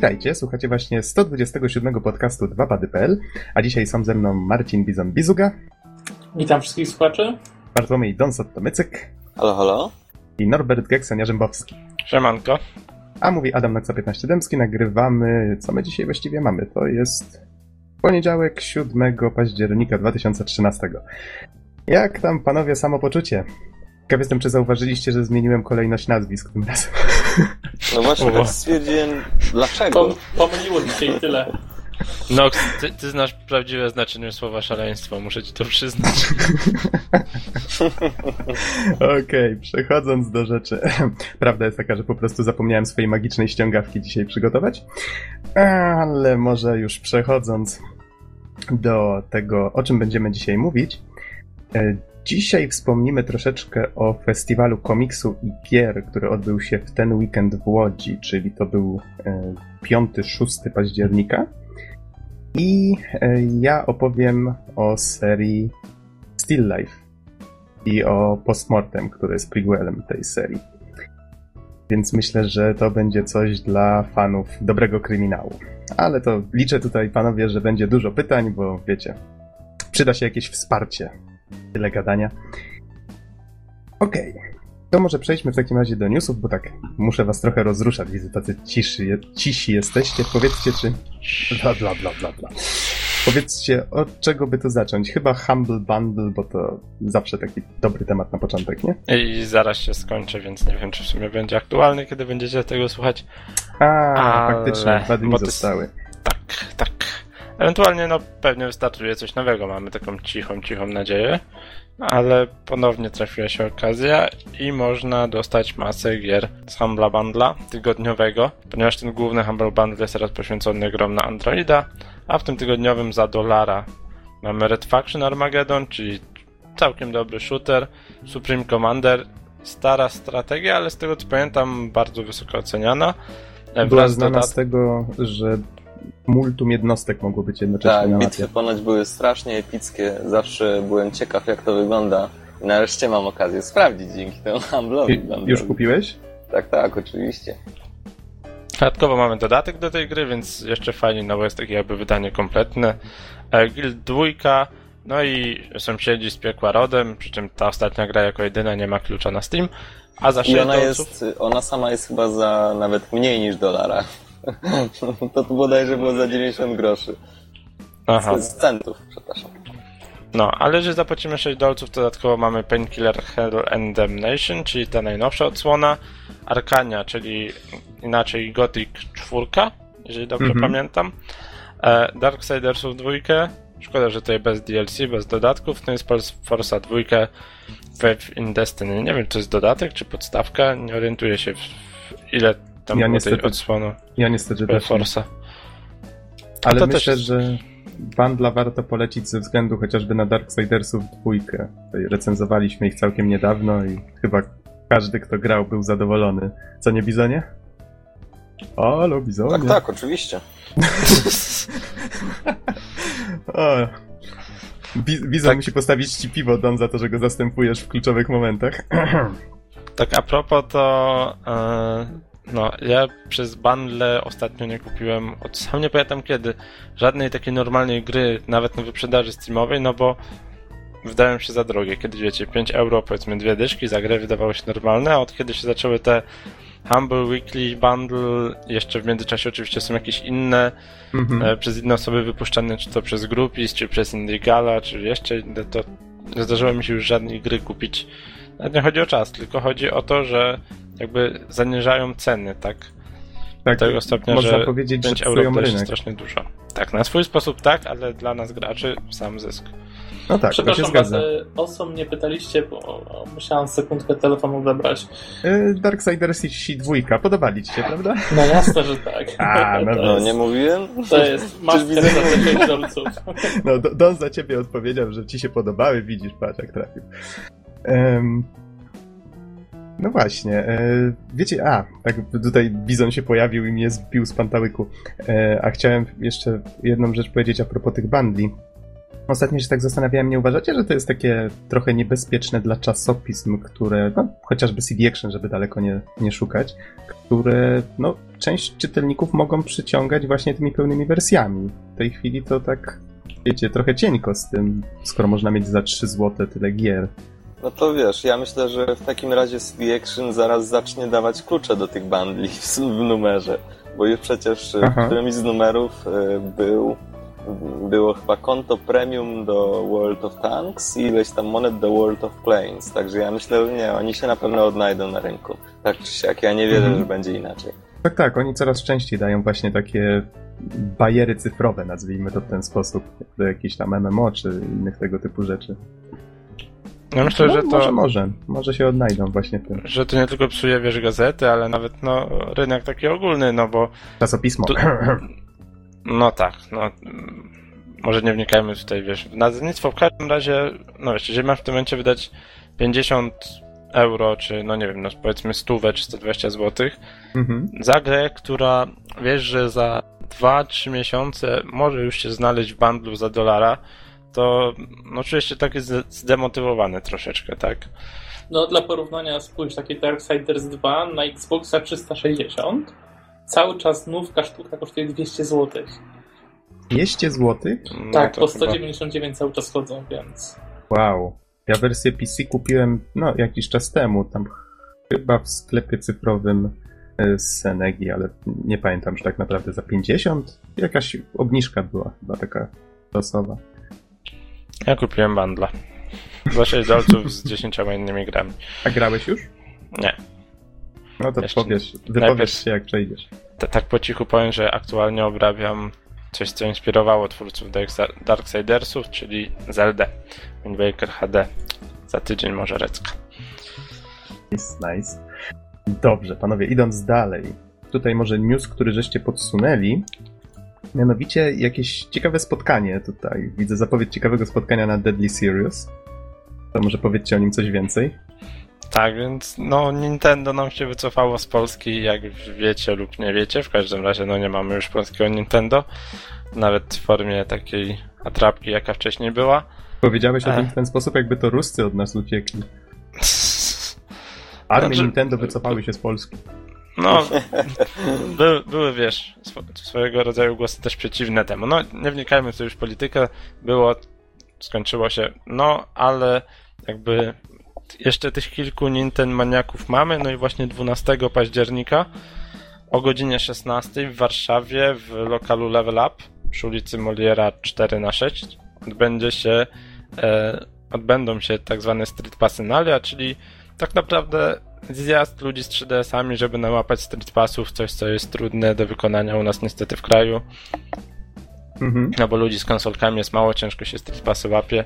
Witajcie, słuchacie właśnie 127 podcastu 2pady.pl, a dzisiaj są ze mną Marcin Bizon-Bizuga. Witam wszystkich słuchaczy. Bartłomiej Donsot-Tomycyk. Halo, halo. I Norbert Geksen-Jarzębowski. Siemanko. A mówi Adam Noxa 15 Dębski, nagrywamy, co my dzisiaj właściwie mamy? To jest poniedziałek 7 października 2013. Jak tam panowie samopoczucie? Ciekaw jestem, czy zauważyliście, że zmieniłem kolejność nazwisk tym razem. No właśnie, tak stwierdziłem, dlaczego? Pom pomyliło mi się i tyle. No, ty, ty znasz prawdziwe znaczenie słowa szaleństwo, muszę ci to przyznać. Okej, okay, przechodząc do rzeczy. Prawda jest taka, że po prostu zapomniałem swojej magicznej ściągawki dzisiaj przygotować. Ale może już przechodząc do tego, o czym będziemy dzisiaj mówić. Dzisiaj wspomnimy troszeczkę o festiwalu komiksu i gier, który odbył się w ten weekend w Łodzi, czyli to był 5-6 e, października. I e, ja opowiem o serii Still Life i o Postmortem, który jest prequelem tej serii. Więc myślę, że to będzie coś dla fanów dobrego kryminału. Ale to liczę tutaj, panowie, że będzie dużo pytań, bo wiecie, przyda się jakieś wsparcie. Tyle gadania. Okej. Okay. To może przejdźmy w takim razie do newsów, bo tak muszę was trochę rozruszać. Widzę, tacy ciszy, cisi jesteście. Powiedzcie, czy... Bla, bla, bla, bla, bla. Powiedzcie, od czego by to zacząć? Chyba Humble Bundle, bo to zawsze taki dobry temat na początek, nie? I zaraz się skończę, więc nie wiem, czy w sumie będzie aktualny, kiedy będziecie tego słuchać. A, Ale... faktycznie, dwa dni zostały. Tak, tak. Ewentualnie, no, pewnie wystartuje coś nowego. Mamy taką cichą, cichą nadzieję ale ponownie trafiła się okazja i można dostać masę gier z Humble Bundla tygodniowego, ponieważ ten główny Humble Bundle jest teraz poświęcony grom na Androida, a w tym tygodniowym za dolara mamy Red Faction Armageddon, czyli całkiem dobry shooter, Supreme Commander, stara strategia, ale z tego co pamiętam bardzo wysoko oceniana. Była znana z tego, że multum jednostek mogło być jednocześnie tak, na bitwy ponoć były strasznie epickie. Zawsze byłem ciekaw, jak to wygląda. I nareszcie mam okazję sprawdzić dzięki temu handlowi. Już kupiłeś? Tak, tak, oczywiście. Dodatkowo mamy dodatek do tej gry, więc jeszcze fajnie, no bo jest takie jakby wydanie kompletne. E, Guild 2, no i Sąsiedzi z Piekła Rodem, przy czym ta ostatnia gra jako jedyna nie ma klucza na Steam. A za I ona, jest, ona sama jest chyba za nawet mniej niż dolara. to bodajże było za 90 groszy. Aha. Z centów, przepraszam. No, ale że zapłacimy 6 dolców, to dodatkowo mamy Painkiller Hell and Damnation, czyli ta najnowsza odsłona, Arkania, czyli inaczej Gothic 4, jeżeli dobrze mm -hmm. pamiętam, e, Darksidersów 2, szkoda, że tutaj bez DLC, bez dodatków, to jest Forza 2, Wave in Destiny. Nie wiem, czy to jest dodatek, czy podstawka, nie orientuję się w ile tam ja niestety, odsłonu. Ja niestety też. Ale myślę, jest... że bandla warto polecić ze względu chociażby na Darksidersów dwójkę. Recenzowaliśmy ich całkiem niedawno i chyba każdy, kto grał, był zadowolony. Co nie, Bizonie? Halo, Bizonie. Tak, tak, oczywiście. o. Bizon tak. musi postawić ci piwo, Don, za to, że go zastępujesz w kluczowych momentach. tak, a propos to... Yy no, ja przez bundle ostatnio nie kupiłem, od sam nie pamiętam kiedy, żadnej takiej normalnej gry, nawet na wyprzedaży streamowej, no bo wydają się za drogie. Kiedyś wiecie, 5 euro, powiedzmy dwie dyszki za grę wydawało się normalne, a od kiedy się zaczęły te Humble Weekly Bundle, jeszcze w międzyczasie oczywiście są jakieś inne, mm-hmm. e, przez inne osoby wypuszczane, czy to przez Groupies, czy przez Indigala, czy jeszcze inne, to nie zdarzyło mi się już żadnej gry kupić. Nawet nie chodzi o czas, tylko chodzi o to, że jakby zaniżają ceny, tak? Tak, Do tego stopnia, można że powiedzieć, 5 że euro to jest strasznie dużo. Tak, na swój sposób tak, ale dla nas graczy sam zysk. No tak, Przepraszam to się zgadza. o co mnie pytaliście, bo musiałam sekundkę telefonu odebrać. Yy, Darksiders i dwójka, podobali ci się, prawda? No jasne, że tak. A, no, no nie mówiłem? To jest, masz widzę za dolców. No, Don za ciebie odpowiedział, że ci się podobały, widzisz, patrz jak trafił. No właśnie, e, wiecie, a, tak tutaj Bizon się pojawił i mnie zbił z pantałyku, e, a chciałem jeszcze jedną rzecz powiedzieć a propos tych bandli. Ostatnio się tak zastanawiałem, nie uważacie, że to jest takie trochę niebezpieczne dla czasopism, które, no, chociażby CD Action, żeby daleko nie, nie szukać, które, no, część czytelników mogą przyciągać właśnie tymi pełnymi wersjami. W tej chwili to tak, wiecie, trochę cieńko z tym, skoro można mieć za 3 zł tyle gier. No to wiesz, ja myślę, że w takim razie CD Action zaraz zacznie dawać klucze do tych bundli w, numerze, bo już przecież Aha. w którymś z numerów y, był było chyba konto premium do World of Tanks i ileś tam monet do World of Planes. Także ja myślę, że nie, oni się na pewno odnajdą na rynku. Tak czy siak, ja nie wierzę, mhm. że będzie inaczej. Tak, tak, oni coraz częściej dają właśnie takie bariery cyfrowe, nazwijmy to w ten sposób, do jakichś tam MMO czy innych tego typu rzeczy. Ja myślę, no, że to. Może, może, może się odnajdą właśnie tym. Że to nie tylko psuje, wiesz, gazety, ale nawet no, rynek taki ogólny, no bo. Czasopismo. Tu, No tak, no. Może nie wnikajmy tutaj, wiesz, w nazewnictwo w każdym razie, no wiesz, jeżeli masz w tym momencie wydać 50 euro, czy no nie wiem, no powiedzmy 100 czy 120 zł mhm. za grę, która wiesz, że za 2-3 miesiące może już się znaleźć w bundlu za dolara, to no czujesz się taki zdemotywowany troszeczkę, tak? No dla porównania spójrz, takie Darksiders 2 na Xboxa 360 cały czas nówka sztuka kosztuje 200 zł. 200 zł? No, tak, po 199 chyba... cały czas chodzą, więc. Wow. Ja wersję PC kupiłem no, jakiś czas temu, tam chyba w sklepie cyfrowym e, z Senegi, ale nie pamiętam, że tak naprawdę za 50 jakaś obniżka była chyba taka losowa. Ja kupiłem bandla. Za 6 dolców z 10 innymi grami. A grałeś już? Nie. No to Jeszcze powiesz, wypowiesz się jak przejdziesz. tak po cichu powiem, że aktualnie obrabiam coś, co inspirowało twórców Darksidersów, czyli Zelda Wind Waker HD. Za tydzień może Recka. Nice, nice. Dobrze, panowie, idąc dalej. Tutaj może news, który żeście podsunęli. Mianowicie jakieś ciekawe spotkanie tutaj. Widzę zapowiedź ciekawego spotkania na Deadly Serious. To może powiedzcie o nim coś więcej? Tak, więc no Nintendo nam się wycofało z Polski, jak wiecie lub nie wiecie. W każdym razie no nie mamy już polskiego Nintendo. Nawet w formie takiej atrapki, jaka wcześniej była. Powiedziałeś o tym w ten sposób, jakby to Ruscy od nas uciekli. Armie znaczy, Nintendo wycofały się z Polski. No, były, były, wiesz, swojego rodzaju głosy też przeciwne temu. No, nie wnikajmy w to już politykę. Było, skończyło się, no, ale jakby jeszcze tych kilku Nintendo maniaków mamy, no i właśnie 12 października o godzinie 16 w Warszawie w lokalu Level Up przy ulicy Moliera 4 na 6 odbędzie się, e, odbędą się tak zwane Street Passenalia, czyli tak naprawdę zjazd ludzi z 3DS-ami, żeby nałapać Street Passów, coś co jest trudne do wykonania u nas niestety w kraju. Mhm. No bo ludzi z konsolkami jest mało, ciężko się Street Passy łapie.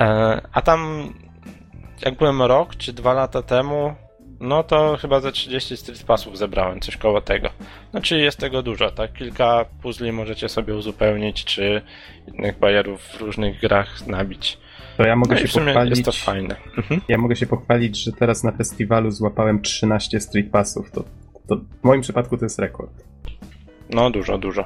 E, a tam jak byłem rok czy dwa lata temu, no to chyba ze 30 Street Passów zebrałem, coś koło tego. No czyli jest tego dużo, tak? Kilka puzli możecie sobie uzupełnić, czy innych bajerów w różnych grach nabić. To ja mogę no się pochwalić. Jest to fajne. Mhm. Ja mogę się pochwalić, że teraz na festiwalu złapałem 13 Street Passów. To, to w moim przypadku to jest rekord. No dużo, dużo.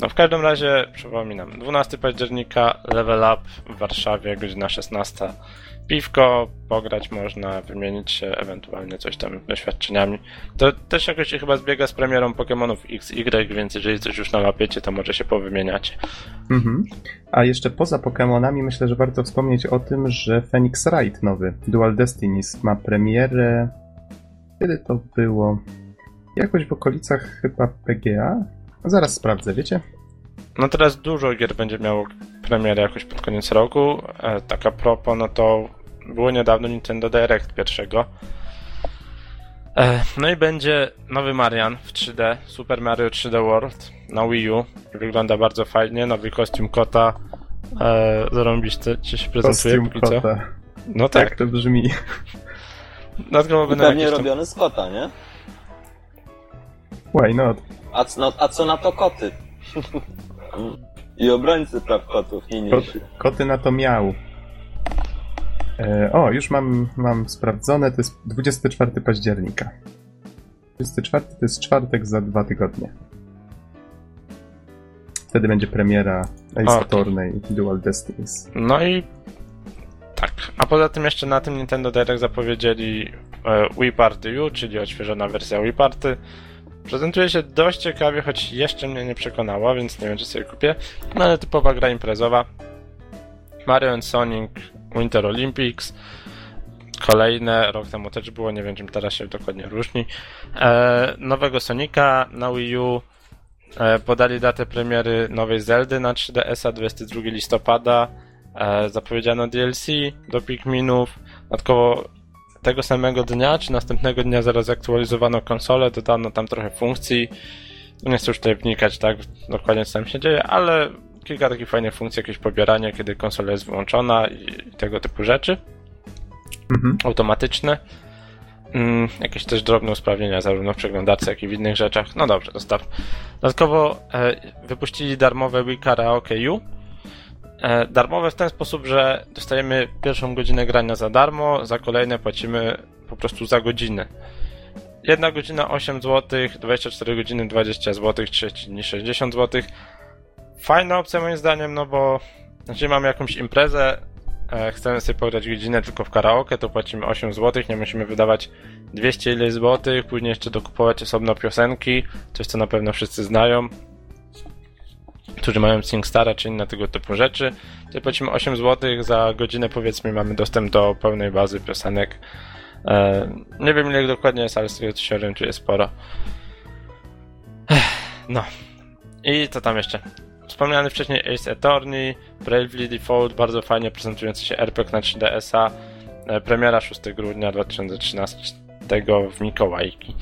No w każdym razie przypominam, 12 października Level Up w Warszawie, godzina 16 piwko, pograć można, wymienić się ewentualnie coś tam doświadczeniami. To też jakoś się chyba zbiega z premierą Pokémonów XY, więc jeżeli coś już nałapiecie, to może się powymieniacie. Mhm. A jeszcze poza Pokémonami myślę, że warto wspomnieć o tym, że Phoenix Wright nowy, Dual Destinies, ma premierę... Kiedy to było? Jakoś w okolicach chyba PGA? Zaraz sprawdzę, wiecie? No teraz dużo gier będzie miało premierę jakoś pod koniec roku. E, tak a propos, no to było niedawno Nintendo Direct pierwszego. E, no i będzie nowy Marian w 3D, Super Mario 3D World na Wii U. Wygląda bardzo fajnie, nowy kostium kota. E, zarąbiście ci się prezentuje kostium kota. No tak. Jak to brzmi. Dlatego Pewnie robiony z kota, nie? Why not? A co, a co na to koty? I obrońcy praw kotów, nie Kot, Koty na to miał. E, o, już mam, mam sprawdzone, to jest 24 października. 24 to jest czwartek za dwa tygodnie. Wtedy będzie premiera Ace okay. Attorney Dual Destinies. No i tak. A poza tym jeszcze na tym Nintendo Direct zapowiedzieli e, Wii Party U, czyli odświeżona wersja Wii Party. Prezentuje się dość ciekawie, choć jeszcze mnie nie przekonała, więc nie wiem, czy sobie kupię. No ale typowa gra imprezowa. Mario Sonic Winter Olympics. Kolejne, rok temu też było, nie wiem czym teraz się dokładnie różni. E, nowego Sonika na Wii U. E, podali datę premiery nowej Zeldy na 3DS-a 22 listopada. E, zapowiedziano DLC do Pikminów. Dodatkowo tego samego dnia, czy następnego dnia zaraz zaktualizowano konsolę, dodano tam trochę funkcji. Nie chcę już tutaj wnikać tak dokładnie co tam się dzieje, ale kilka takich fajnych funkcji, jakieś pobieranie, kiedy konsola jest wyłączona i, tego typu rzeczy. Mhm. Automatyczne. Mm, jakieś też drobne usprawnienia zarówno w przeglądarce, jak i w innych rzeczach. No dobrze, dostaw. Dodatkowo e, wypuścili darmowe Wii Karaoke U. E, darmowe w ten sposób, że dostajemy pierwszą godzinę grania za darmo, za kolejne płacimy po prostu za godzinę. Jedna godzina 8 zł, 24 godziny 20 zł, 3 dni 60 zł. Fajna opcja moim zdaniem, no bo jeżeli mamy jakąś imprezę, e, chcemy sobie pograć godzinę tylko w karaoke, to płacimy 8 zł, nie musimy wydawać 200 ileś złotych, później jeszcze dokupować osobno piosenki, coś co na pewno wszyscy znają, którzy mają SingStara czy inne tego typu rzeczy. Tutaj płacimy 8 zł, za godzinę powiedzmy mamy dostęp do pełnej bazy piosenek. E, nie wiem ile dokładnie jest, ale z tego co się orientuję sporo. No. I co tam jeszcze? Wspomniany wcześniej Ace Attorney, Bravely Default, bardzo fajnie prezentujący się RPG na 3DS-a. E, premiera 6 grudnia 2013 w Mikołajki.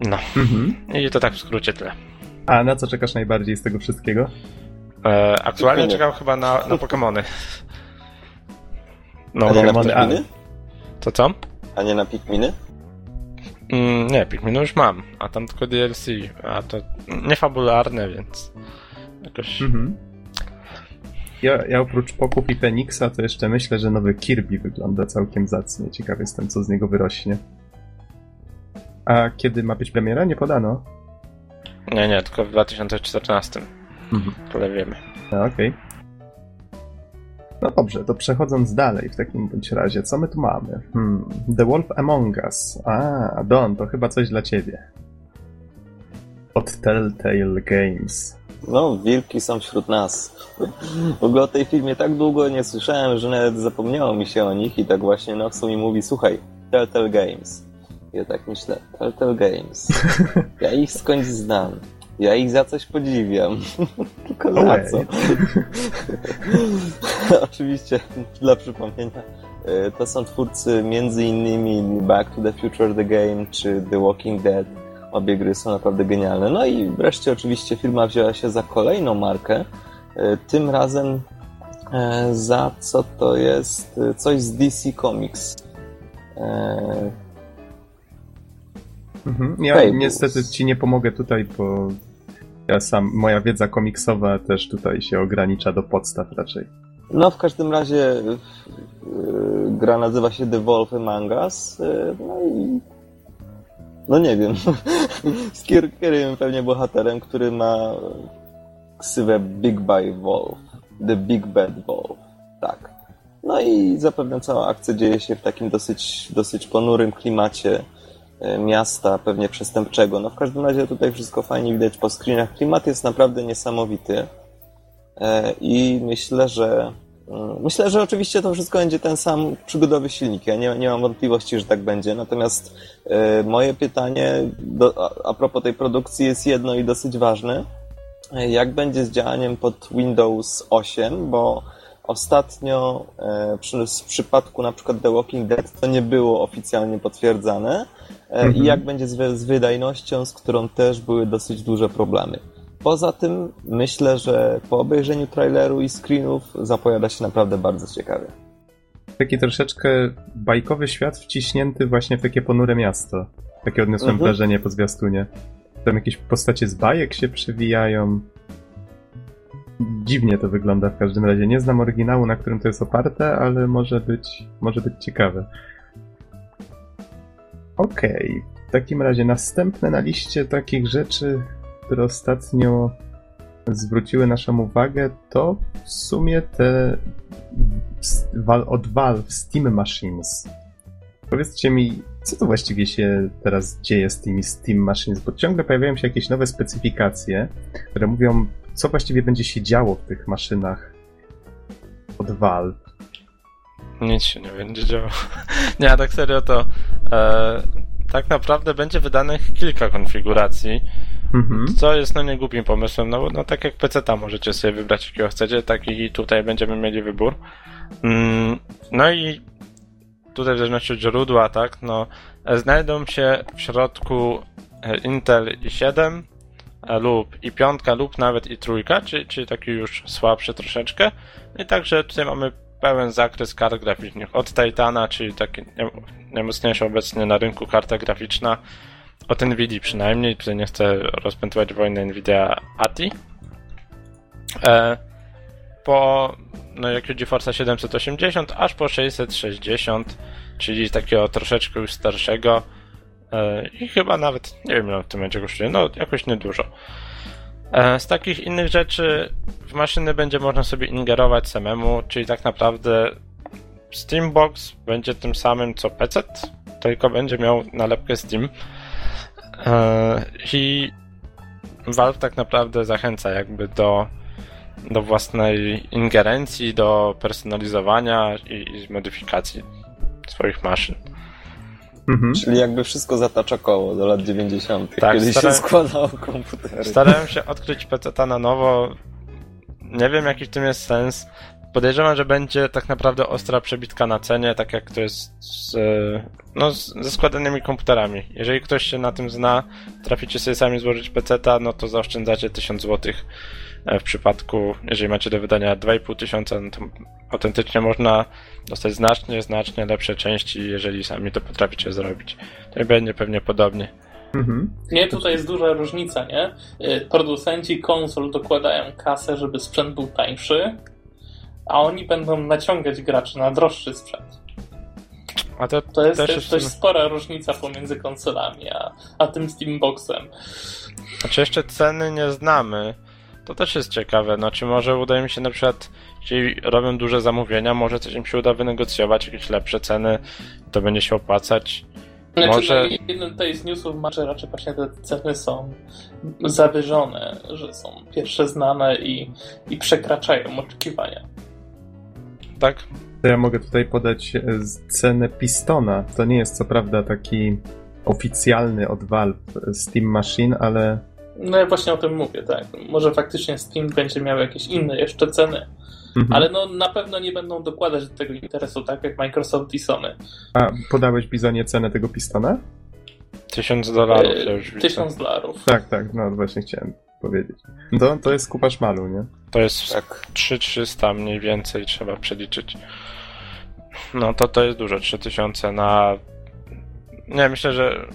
No. Mhm. I to tak w skrócie tyle. A na co czekasz najbardziej z tego wszystkiego? E, aktualnie czekam chyba na, na Pokémony. No, A nie na Pikminy? To co? A nie na Pikminy? Mm, nie, Pikminy już mam, a tam tylko DLC, a to niefabularne, więc jakoś... Mhm. Ja, ja oprócz Poków i Feniksa to jeszcze myślę, że nowy Kirby wygląda całkiem zacnie. Ciekaw jestem, co z niego wyrośnie. A kiedy ma być premiera? Nie podano. Nie, nie, tylko w 2014. Mhm. Tyle wiemy. Okej. Okay. No dobrze, to przechodząc dalej w takim bądź razie, co my tu mamy? Hmm. The Wolf Among Us. A, Don, to chyba coś dla ciebie. Od Telltale Games. No, wilki są wśród nas. W ogóle o tej filmie tak długo nie słyszałem, że nawet zapomniało mi się o nich i tak właśnie Noxu mi mówi, słuchaj, Telltale Games. Ja tak myślę, Telltale Games. Ja ich skądś znam. Ja ich za coś podziwiam. Tylko za co? Oczywiście, dla przypomnienia, e, to są twórcy między innymi Back to the Future The Game czy The Walking Dead. Obie gry są naprawdę genialne. No i wreszcie oczywiście firma wzięła się za kolejną markę. E, tym razem e, za co to jest coś z DC Comics. Mhm. Ja niestety ci nie pomogę tutaj, bo ja sam, moja wiedza komiksowa też tutaj się ogranicza do podstaw raczej. No w każdym razie yy, gra nazywa się The Wolf Among Us, yy, no i no nie wiem, z kierujemy pewnie bohaterem, który ma ksywę Big Bad Wolf, The Big Bad Wolf, tak. No i zapewne cała akcja dzieje się w takim dosyć, dosyć ponurym klimacie, E, miasta, pewnie przestępczego. No w każdym razie tutaj wszystko fajnie widać po screenach. Klimat jest naprawdę niesamowity e, i myślę, że mm, myślę, że oczywiście to wszystko będzie ten sam przygodowy silnik. Ja nie, nie mam wątpliwości, że tak będzie. Natomiast e, moje pytanie do, a propos tej produkcji jest jedno i dosyć ważne. Jak będzie z działaniem pod Windows 8, bo ostatnio przy, w przypadku na przykład The Walking Dead to nie było oficjalnie potwierdzane, E, mhm. i jak będzie z, z wydajnością, z którą też były dosyć duże problemy. Poza tym myślę, że po obejrzeniu traileru i screenów zapowiada się naprawdę bardzo ciekawie. Taki troszeczkę bajkowy świat wciśnięty właśnie w takie ponure miasto. Takie odniosłem mhm. wrażenie po zwiastunie. Tam jakieś postacie z bajek się przewijają. Dziwnie to wygląda w każdym razie. Nie znam oryginału, na którym to jest oparte, ale może być, może być ciekawe. Okej, okay. w takim razie następne na liście takich rzeczy, które ostatnio zwróciły naszą uwagę, to w sumie te od Valve Steam Machines. Powiedzcie mi, co to właściwie się teraz dzieje z tymi Steam Machines, bo ciągle pojawiają się jakieś nowe specyfikacje, które mówią, co właściwie będzie się działo w tych maszynach od Valve. Nic się nie będzie działo. nie, a tak serio to e, tak naprawdę będzie wydanych kilka konfiguracji, mhm. co jest no nie głupim pomysłem, no, no tak jak PC tam możecie sobie wybrać jakiego chcecie, tak i tutaj będziemy mieli wybór. Mm, no i tutaj w zależności od źródła, tak, no znajdą się w środku e, Intel i7 e, lub i piątka lub nawet i trójka, czyli, czyli taki już słabszy troszeczkę. I także tutaj mamy pełen zakres kart graficznych. Od Titana, czyli taki najmocniejsza obecnie na rynku karta graficzna, od Nvidia przynajmniej, tutaj nie chcę rozpętywać wojny Nvidia ATI. E, po no jak GeForce 780 aż po 660, czyli takiego troszeczkę już starszego e, i chyba nawet, nie wiem ile w tym momencie kosztuje, no jakoś niedużo. E, z takich innych rzeczy w maszyny będzie można sobie ingerować samemu, czyli tak naprawdę Steambox będzie tym samym co PC, tylko będzie miał nalepkę Steam. E, I Valve tak naprawdę zachęca jakby do, do własnej ingerencji, do personalizowania i, i modyfikacji swoich maszyn. Mhm. Czyli jakby wszystko zatacza koło do lat 90. Tak, kiedy starałem, się składało komputery. Starałem się odkryć PC na nowo. Nie wiem, jaki w tym jest sens. Podejrzewam, że będzie tak naprawdę ostra przebitka na cenie, tak jak to jest z, no, ze składanymi komputerami. Jeżeli ktoś się na tym zna, traficie sobie sami złożyć PC-ta, no to zaoszczędzacie 1000 zł. E, w przypadku, jeżeli macie do wydania 2500, tysiąca, no to autentycznie można dostać znacznie, znacznie lepsze części, jeżeli sami to potraficie zrobić. To będzie pewnie podobnie. Mhm. Nie, tutaj jest duża różnica, nie? Y, producenci konsol dokładają kasę, żeby sprzęt był tańszy, a oni będą naciągać graczy na droższy sprzęt. A to, to jest też dość spora różnica pomiędzy konsolami a, a tym Steamboxem. Znaczy jeszcze ceny nie znamy. To też jest ciekawe. Znaczy może uda mi się na przykład, jeśli robią duże zamówienia, może coś im się uda wynegocjować, jakieś lepsze ceny, to będzie się opłacać. Znaczy, może... No, jeden tutaj z newsów ma, że raczej właśnie te ceny są zawyżone, że są pierwsze znane i, i przekraczają oczekiwania. Tak? To ja mogę tutaj podać e, cenę Pistona. To nie jest co prawda taki oficjalny od Valve Steam Machine, ale no ja właśnie o tym mówię, tak. Może faktycznie Steam będzie miał jakieś inne jeszcze ceny. Mhm. Ale no na pewno nie będą dokładać do tego interesu, tak jak Microsoft i Sony. A podałeś Bizonie cenę tego pistona? Tysiąc dolarów to już Tysiąc dolarów. Tak, tak, no właśnie chciałem powiedzieć. To, to jest kupa szmalu, nie? To jest tak. 3300 mniej więcej trzeba przeliczyć. No to to jest dużo, 3000 na... Nie, myślę, że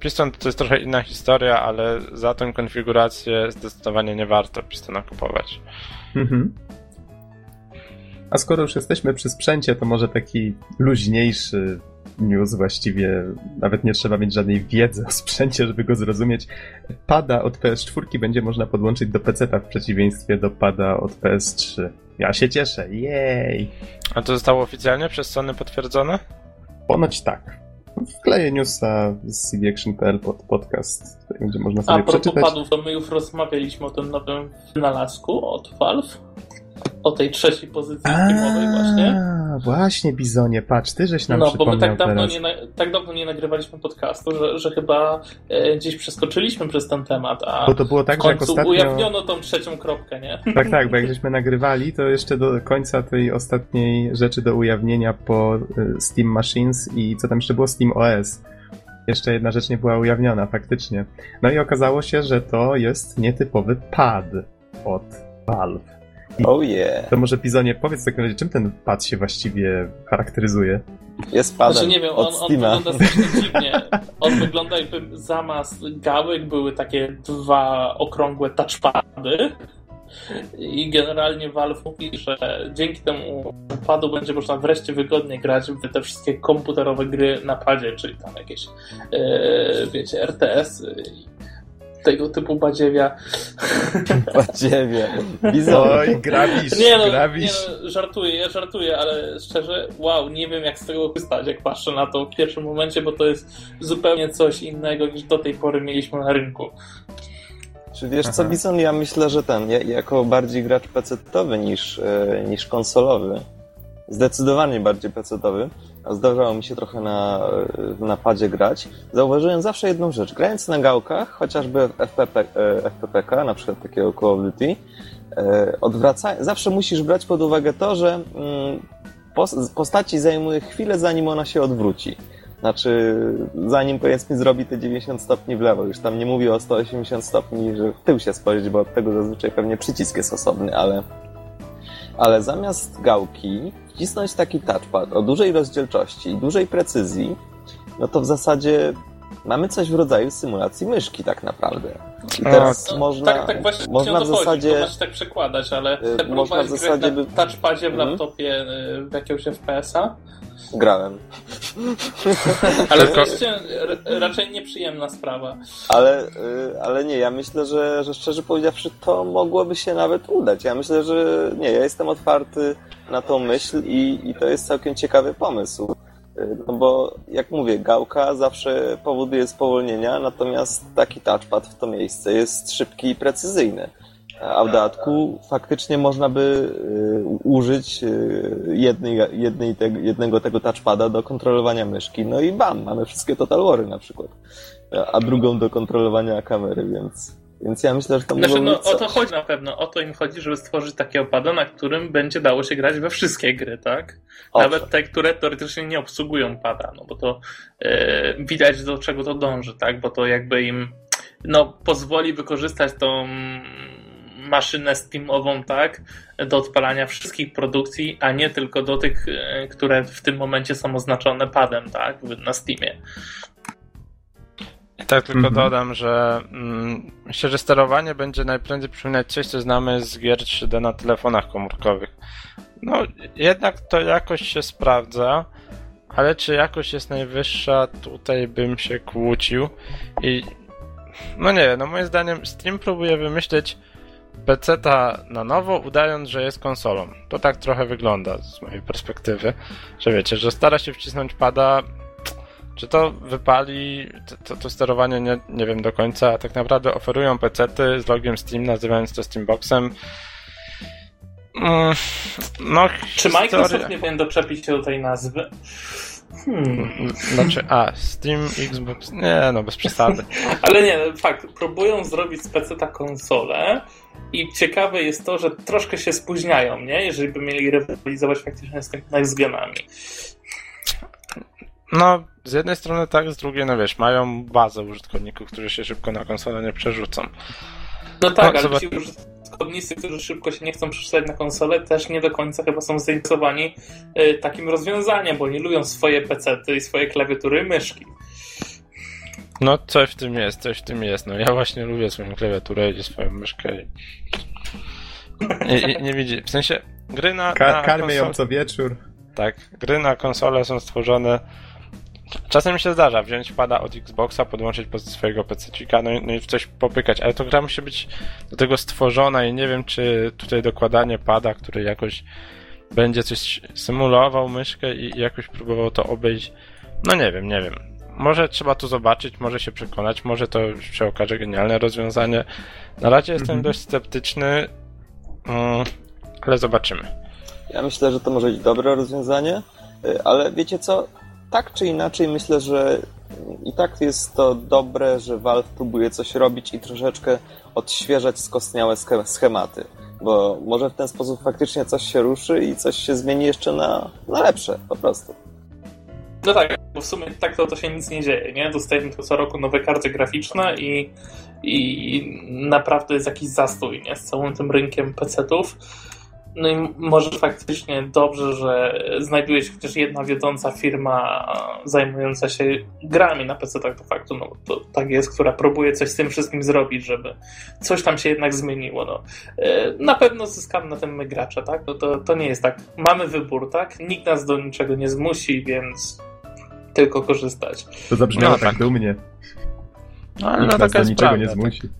Piston to jest trochę inna historia, ale za tę konfigurację zdecydowanie nie warto Pistona kupować. Mhm. A skoro już jesteśmy przy sprzęcie, to może taki luźniejszy news właściwie, nawet nie trzeba mieć żadnej wiedzy o sprzęcie, żeby go zrozumieć. Pada od PS4 będzie można podłączyć do PC-a w przeciwieństwie do pada od PS3. Ja się cieszę, jej! A to zostało oficjalnie przez Sony potwierdzone? Ponoć tak wkleję newsa z cdaction.pl pod podcast, gdzie można sobie A przeczytać. A padów, to my już rozmawialiśmy o tym nowym wynalazku od Valve o tej trzeciej pozycji filmowej właśnie. właśnie, Bizonie, patrz, ty żeś nam No, bo my tak dawno, nie, tak dawno nie nagrywaliśmy podcastu, że, że chyba e, gdzieś przeskoczyliśmy przez ten temat, a bo to było tak, w końcu że ostatnio... ujawniono tą trzecią kropkę, nie? Tak, tak, bo jak żeśmy nagrywali, to jeszcze do końca tej ostatniej rzeczy do ujawnienia po e, Steam Machines i co tam jeszcze było? Steam OS. Jeszcze jedna rzecz nie była ujawniona, faktycznie. No i okazało się, że to jest nietypowy pad od Valve. Oh yeah. To może Pizonie, powiedz w takim razie, czym ten pad się właściwie charakteryzuje? Jest padem znaczy, nie wiem, on, on wygląda strasznie dziwnie. On wygląda jakby zamiast gałek były takie dwa okrągłe touchpady. I generalnie Valve mówi, że dzięki temu padu będzie można wreszcie wygodnie grać w te wszystkie komputerowe gry na padzie, czyli tam jakieś, yy, wiecie, RTS tego typu badziewia. Badziewie. Oj, grabisz, nie no, grabisz. Nie no, żartuję, ja żartuję, ale szczerze, wow, nie wiem jak z tego korzystać, jak patrzę na to w pierwszym momencie, bo to jest zupełnie coś innego niż do tej pory mieliśmy na rynku. Czy wiesz co, Bison, ja myślę, że ten, ja, jako bardziej gracz pecetowy niż, e, niż konsolowy, zdecydowanie bardziej pecetowy, a zdarzało mi się trochę na, w napadzie grać, zauważyłem zawsze jedną rzecz. Grając na gałkach, chociażby w FPP, e, FPPK, na przykład takiego Call of Duty, e, odwraca... zawsze musisz brać pod uwagę to, że mm, postaci zajmuje chwilę, zanim ona się odwróci. Znaczy, zanim powiedzmy zrobi te 90 stopni w lewo, już tam nie mówię o 180 stopni, że w tył się spojrzeć, bo od tego zazwyczaj pewnie przycisk jest osobny, ale, ale zamiast gałki wcisnąć taki touchpad o dużej rozdzielczości dużej precyzji, no to w zasadzie mamy coś w rodzaju symulacji myszki tak naprawdę. I teraz no, można, tak, tak właśnie można w zasadzie... Chodzi, tak przekładać, ale yy, można w zasadzie... na touchpadzie w mhm. laptopie yy, w jakiegoś FPS-a? Grałem. Ale to jest raczej nieprzyjemna sprawa. Ale, y, ale nie, ja myślę, że, że szczerze powiedziawszy, to mogłoby się nawet udać. Ja myślę, że nie, ja jestem otwarty na tą myśl i, i to jest całkiem ciekawy pomysł. No bo, jak mówię, gałka zawsze powoduje spowolnienia, natomiast taki touchpad w to miejsce jest szybki i precyzyjny. A w dodatku faktycznie można by y, użyć y, jednej, jednej te, jednego tego touchpada do kontrolowania myszki. No i bam, mamy wszystkie Total Wary na przykład. A drugą do kontrolowania kamery, więc, więc ja myślę, że to znaczy, no, O to chodzi na pewno. O to im chodzi, żeby stworzyć takiego pada, na którym będzie dało się grać we wszystkie gry, tak? Nawet te, które teoretycznie nie obsługują pada, no bo to yy, widać do czego to dąży, tak? Bo to jakby im no, pozwoli wykorzystać tą maszynę Steamową, tak, do odpalania wszystkich produkcji, a nie tylko do tych, e, które w tym momencie są oznaczone padem, tak, na Steamie. Tak tylko mhm. dodam, że mm, myślę, że sterowanie będzie najprędzej przypominać coś, co znamy z gier 3D na telefonach komórkowych. No, jednak to jakoś się sprawdza, ale czy jakość jest najwyższa, tutaj bym się kłócił. I no nie, no moim zdaniem Steam próbuje wymyśleć PC-ta na nowo, udając, że jest konsolą. To tak trochę wygląda z mojej perspektywy, że wiecie, że stara się wcisnąć pada. Czy to wypali, to, to sterowanie nie, nie wiem do końca. Tak naprawdę oferują PC-ty z logiem Steam, nazywając to Steamboxem. Mm, no, Czy Microsoft nie powinien doczepić się do tej nazwy? Hmm. Znaczy, a, Steam, Xbox, nie, no bez przesady. Ale nie, fakt, próbują zrobić z PC-ta konsolę, i ciekawe jest to, że troszkę się spóźniają, nie? Jeżeli by mieli rywalizować faktycznie z tymi next No, z jednej strony tak, z drugiej, no wiesz, mają bazę użytkowników, którzy się szybko na konsolę nie przerzucą. No tak, no, ale ci użytkownicy, którzy szybko się nie chcą przerzucać na konsolę, też nie do końca chyba są zainteresowani y, takim rozwiązaniem, bo nie lubią swoje pecety i swoje klawiatury i myszki. No, coś w tym jest, coś w tym jest. No, ja właśnie lubię swoją klawiaturę i swoją myszkę. I, i, nie widzi. W sensie, gry na. Ka na karmię ją co wieczór. Tak, gry na konsolę są stworzone. Czasem mi się zdarza wziąć pada od Xboxa, podłączyć pod swojego PC-cika, no, no i w coś popykać, ale to gra musi być do tego stworzona i nie wiem, czy tutaj dokładanie pada, który jakoś będzie coś symulował myszkę i jakoś próbował to obejść. No nie wiem, nie wiem może trzeba to zobaczyć, może się przekonać, może to się okaże genialne rozwiązanie. Na razie jestem mhm. dość sceptyczny, mm, ale zobaczymy. Ja myślę, że to może być dobre rozwiązanie, y, ale wiecie co? Tak czy inaczej myślę, że i tak jest to dobre, że Valve próbuje coś robić i troszeczkę odświeżać skostniałe schematy. Bo może w ten sposób faktycznie coś się ruszy i coś się zmieni jeszcze na, na lepsze po prostu. No tak, bo w sumie tak to, to się nic nie dzieje, nie? Dostajemy tylko co roku nowe karty graficzne i, i naprawdę jest jakiś zastój, nie? Z całym tym rynkiem PC-ów. No i może faktycznie dobrze, że znajduje się chociaż jedna wiodąca firma zajmująca się grami na PC tak do faktu, no to tak jest, która próbuje coś z tym wszystkim zrobić, żeby coś tam się jednak zmieniło. No. E, na pewno zyskamy na tym my gracze, tak? No to, to nie jest tak. Mamy wybór, tak? Nikt nas do niczego nie zmusi, więc tylko korzystać. To zabrzmiało no, tak, tak dumnie. No, ale no, taka jest niczego nie zmusi. Tak,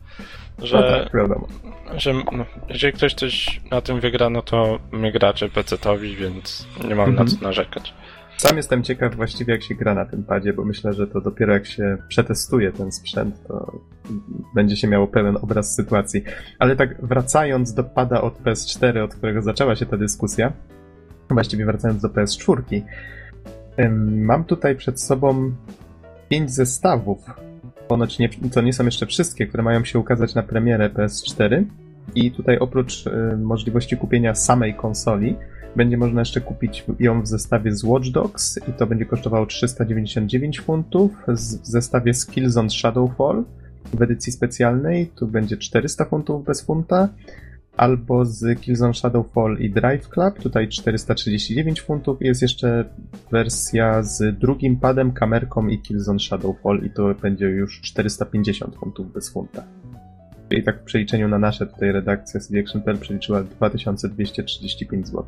że, no tak, że no, jeżeli ktoś coś na tym wygra, no to my gracze PC-towi, więc nie mam mhm. na co narzekać. Sam jestem ciekaw właściwie jak się gra na tym padzie, bo myślę, że to dopiero jak się przetestuje ten sprzęt, to będzie się miało pełen obraz sytuacji. Ale tak wracając do pada od PS4, od którego zaczęła się ta dyskusja, właściwie wracając do PS4, mam tutaj przed sobą pięć zestawów. Ponoć nie, to nie są jeszcze wszystkie, które mają się ukazać na premierę PS4. I tutaj oprócz y, możliwości kupienia samej konsoli, będzie można jeszcze kupić ją w zestawie z Watch Dogs i to będzie kosztowało 399 funtów. W zestawie z Killzone Shadowfall w edycji specjalnej tu będzie 400 funtów bez funta. Albo z Killzone Shadowfall i Drive Club, tutaj 439 funtów. Jest jeszcze wersja z drugim padem, kamerką i Killzone Shadowfall i to będzie już 450 funtów bez funta. I tak w przeliczeniu na nasze tutaj redakcja CD Action.pl przeliczyła 2235 zł.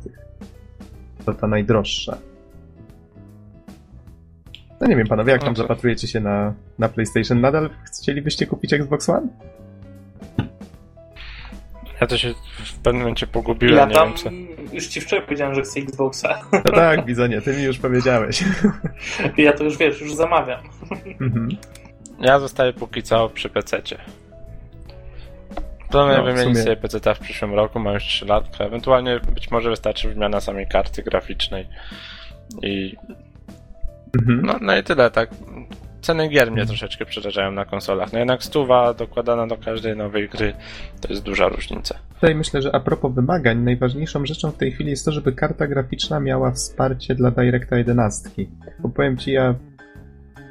To ta najdroższa. No nie wiem, panowie, jak tam zapatrujecie się na, na PlayStation? Nadal chcielibyście kupić Xbox One? Ja to się w pewnym momencie pogubiłem. Ja tam wiem, co... już ci wczoraj powiedziałem, że chcę Xboxa. No tak, Bizonie, ty mi już powiedziałeś. Ja to już wiesz, już zamawiam. Mhm. Ja zostaję póki co przy PC-cie. Planuję no, wymienić sumie... sobie PC w przyszłym roku, mam już 3 lat. Ewentualnie być może wystarczy wymiana samej karty graficznej. I. Mhm. No, no i tyle, tak. Ceny gier mnie troszeczkę przerażają na konsolach. No jednak stuwa dokładana do każdej nowej gry to jest duża różnica. Tutaj myślę, że a propos wymagań, najważniejszą rzeczą w tej chwili jest to, żeby karta graficzna miała wsparcie dla Directa 11. Bo powiem ci, ja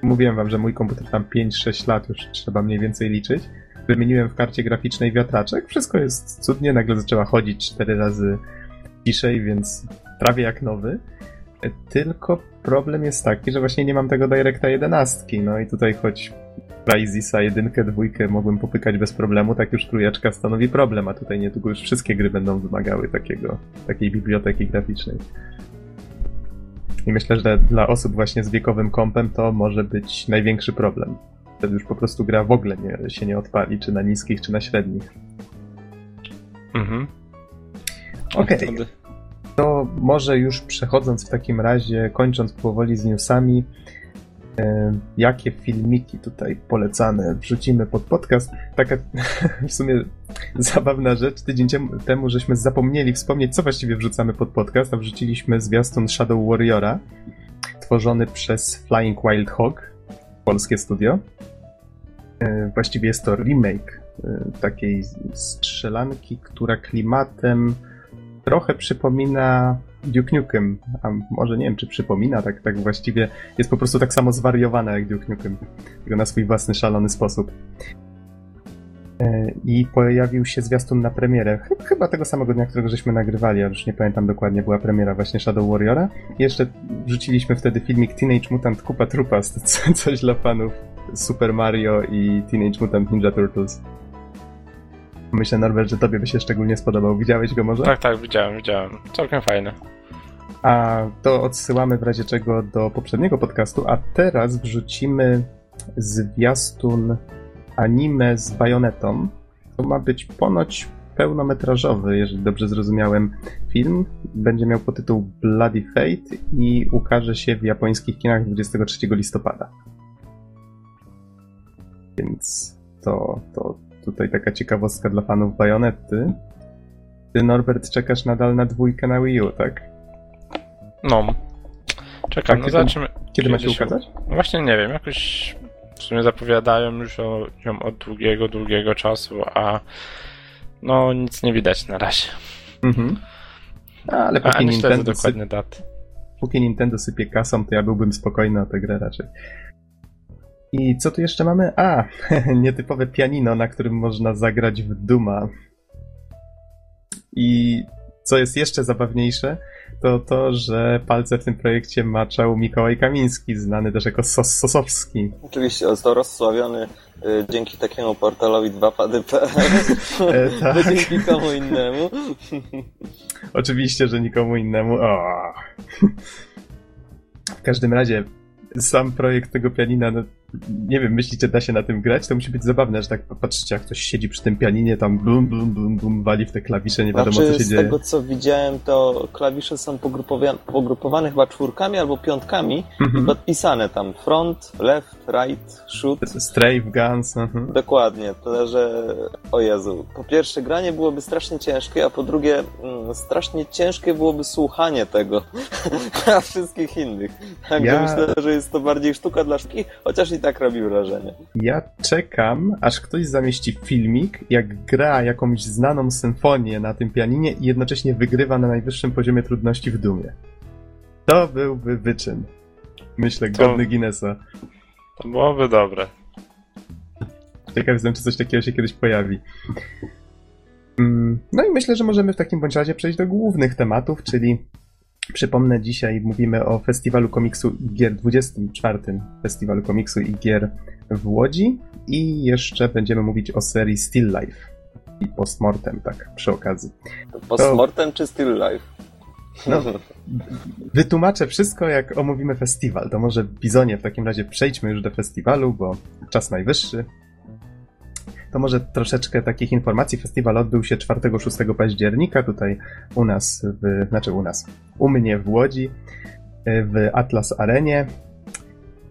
mówiłem wam, że mój komputer tam 5-6 lat już trzeba mniej więcej liczyć wymieniłem w karcie graficznej wiatraczek, wszystko jest cudnie, nagle zaczęła chodzić cztery razy ciszej, więc prawie jak nowy. Tylko problem jest taki, że właśnie nie mam tego Directa 11. No i tutaj choć Crysisa jedynkę, dwójkę mogłem popykać bez problemu, tak już trójeczka stanowi problem, a tutaj niedługo już wszystkie gry będą wymagały takiego, takiej biblioteki graficznej. I myślę, że dla osób właśnie z wiekowym kompem to może być największy problem wtedy już po prostu gra w ogóle nie, się nie odpali, czy na niskich, czy na średnich. Mhm. Okej. Okay. To może już przechodząc w takim razie, kończąc powoli z newsami, e, jakie filmiki tutaj polecane wrzucimy pod podcast. Taka w sumie zabawna rzecz. Tydzień temu żeśmy zapomnieli wspomnieć, co właściwie wrzucamy pod podcast, a wrzuciliśmy zwiastun Shadow Warriora, tworzony przez Flying Wild Hog, polskie studio. E, właściwie jest to remake e, takiej strzelanki, która klimatem trochę przypomina Duke Nukem, a może nie wiem, czy przypomina, tak, tak właściwie jest po prostu tak samo zwariowana jak Duke Nukem, tylko na swój własny, szalony sposób. E, I pojawił się zwiastun na premierę, chyba tego samego dnia, którego żeśmy nagrywali, ja już nie pamiętam dokładnie, była premiera właśnie Shadow Warriora. I jeszcze wrzuciliśmy wtedy filmik Teenage Mutant Kupa Trupa, coś dla fanów Super Mario i Teenage Mutant Ninja Turtles. Myślę, Norbert, że tobie by się szczególnie spodobał. Widziałeś go może? Tak, tak, widziałem, widziałem. Całkiem fajne. A to odsyłamy w razie czego do poprzedniego podcastu, a teraz wrzucimy zwiastun anime z bajonetą. To ma być ponoć pełnometrażowy, jeżeli dobrze zrozumiałem, film. Będzie miał podtytuł Bloody Fate i ukaże się w japońskich kinach 23 listopada. Więc to, to tutaj taka ciekawostka dla fanów Bajonety. Ty, Norbert, czekasz nadal na dwójkę na Wii U, tak? No. Czekam, no zobaczymy. Kiedy ma się ukazać? No właśnie nie wiem, jakoś w sumie zapowiadają już o, ją od długiego, długiego czasu, a no nic nie widać na razie. Mhm. A, ale póki a, Nintendo dokładnie daty. Póki Nintendo sypie kasą, to ja byłbym spokojny o tę grę raczej. I co tu jeszcze mamy? A, nietypowe pianino, na którym można zagrać w Duma. I co jest jeszcze zabawniejsze, to to, że palce w tym projekcie maczał Mikołaj Kamiński, znany też jako Sos Sosowski. Oczywiście, został rozsławiony y, dzięki takiemu portalowi 2pady.pl. E, tak. dzięki komu innemu. Oczywiście, że nikomu innemu. O. W każdym razie, sam projekt tego pianina, no, nie wiem, myślicie, da się na tym grać? To musi być zabawne, że tak patrzycie, jak ktoś siedzi przy tym pianinie, tam blum, blum, blum, blum, wali w te klawisze, nie wiadomo, znaczy, co się z dzieje. Z tego, co widziałem, to klawisze są pogrupowane, pogrupowane chyba czwórkami albo piątkami mhm. i podpisane tam front, left, right, shoot. Strafe, guns. Mhm. Dokładnie, tyle, że o Jezu. Po pierwsze, granie byłoby strasznie ciężkie, a po drugie, mm, strasznie ciężkie byłoby słuchanie tego, a wszystkich innych. Także ja... myślę, że jest to bardziej sztuka dla sztuki, chociaż i tak robi wrażenie. Ja czekam, aż ktoś zamieści filmik, jak gra jakąś znaną symfonię na tym pianinie i jednocześnie wygrywa na najwyższym poziomie trudności w Dumie. To byłby wyczyn. Myślę, to... godny Guinnessa. To byłoby dobre. Ciekaw jestem, czy coś takiego się kiedyś pojawi. Mm, no i myślę, że możemy w takim bądź razie przejść do głównych tematów, czyli Przypomnę, dzisiaj mówimy o Festiwalu Komiksu i Gier, 24. Festiwalu Komiksu i Gier w Łodzi i jeszcze będziemy mówić o serii Still Life i Postmortem, tak, przy okazji. Postmortem to... czy Still Life? No, wytłumaczę wszystko, jak omówimy festiwal. To może Bizonie w takim razie przejdźmy już do festiwalu, bo czas najwyższy to może troszeczkę takich informacji. Festiwal odbył się 4-6 października tutaj u nas, w, znaczy u nas, u mnie w Łodzi, w Atlas Arenie.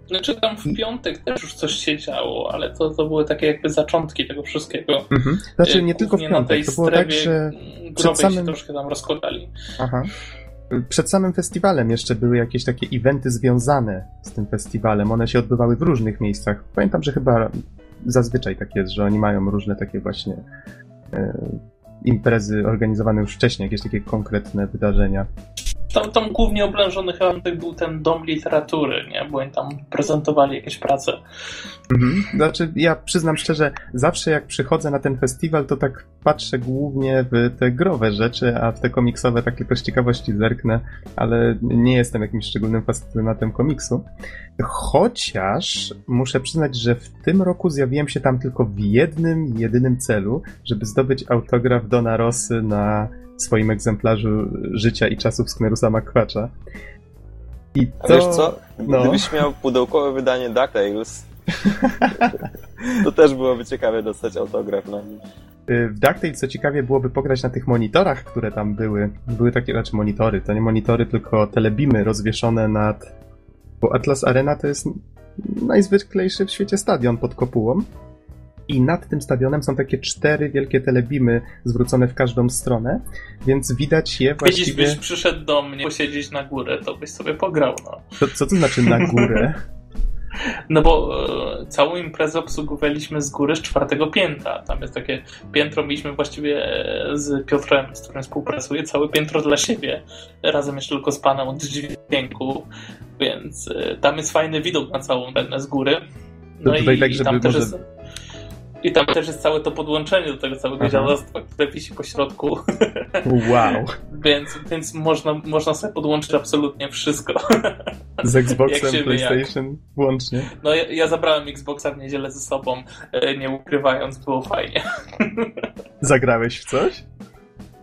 Znaczy tam w piątek też już coś się działo, ale to, to były takie jakby zaczątki tego wszystkiego. Mhm. Znaczy nie tylko w piątek, to było tak, że przed samym... się troszkę tam rozkładali. Aha. Przed samym festiwalem jeszcze były jakieś takie eventy związane z tym festiwalem. One się odbywały w różnych miejscach. Pamiętam, że chyba zazwyczaj tak jest, że oni mają różne takie właśnie e, imprezy organizowane już wcześniej, jakieś takie konkretne wydarzenia. Tam, tam głównie oblężony chyba był ten dom literatury, nie? Bo oni tam prezentowali jakieś prace. Mhm. Znaczy, ja przyznam szczerze, zawsze jak przychodzę na ten festiwal, to tak patrzę głównie w te growe rzeczy, a w te komiksowe tak tylko z ciekawości zerknę, ale nie jestem jakimś szczególnym fascynatem komiksu. Chociaż muszę przyznać, że w tym roku zjawiłem się tam tylko w jednym, jedynym celu, żeby zdobyć autograf Dona Rossy na swoim egzemplarzu życia i czasów Sknerusa McQuatcha. I to... A wiesz co? No. Gdybyś miał pudełkowe wydanie DuckTales, to też byłoby ciekawe dostać autograf na nim. Y, w DuckTales, co ciekawie, byłoby pograć na tych monitorach, które tam były. Były takie, znaczy monitory, to nie monitory, tylko telebimy rozwieszone nad... Bo Atlas Arena to jest najzwyklejszy w świecie stadion pod kopułą i nad tym stadionem są takie cztery wielkie telebimy zwrócone w każdą stronę, więc widać je właściwie... Widzisz, byś przyszedł do mnie posiedzieć na górę, to byś sobie pograł, no. To, co to znaczy na górę? No bo e, całą imprezę obsługowaliśmy z góry z czwartego piętra. Tam jest takie piętro, mieliśmy właściwie e, z Piotrem, z którym współpracuję, całe piętro dla siebie. Razem jeszcze tylko z panem od dźwięku, więc e, tam jest fajny widok na całą Bennę z góry. No tutaj i tak, żeby tam może... też jest i tam też jest całe to podłączenie do tego całego Aha. które wisi po środku. Wow. więc więc można, można sobie podłączyć absolutnie wszystko. Z Xboxem, PlayStation jak. włącznie. No ja, ja, zabrałem Xboxa w niedzielę ze sobą, e, nie ukrywając, było fajnie. Zagrałeś w coś?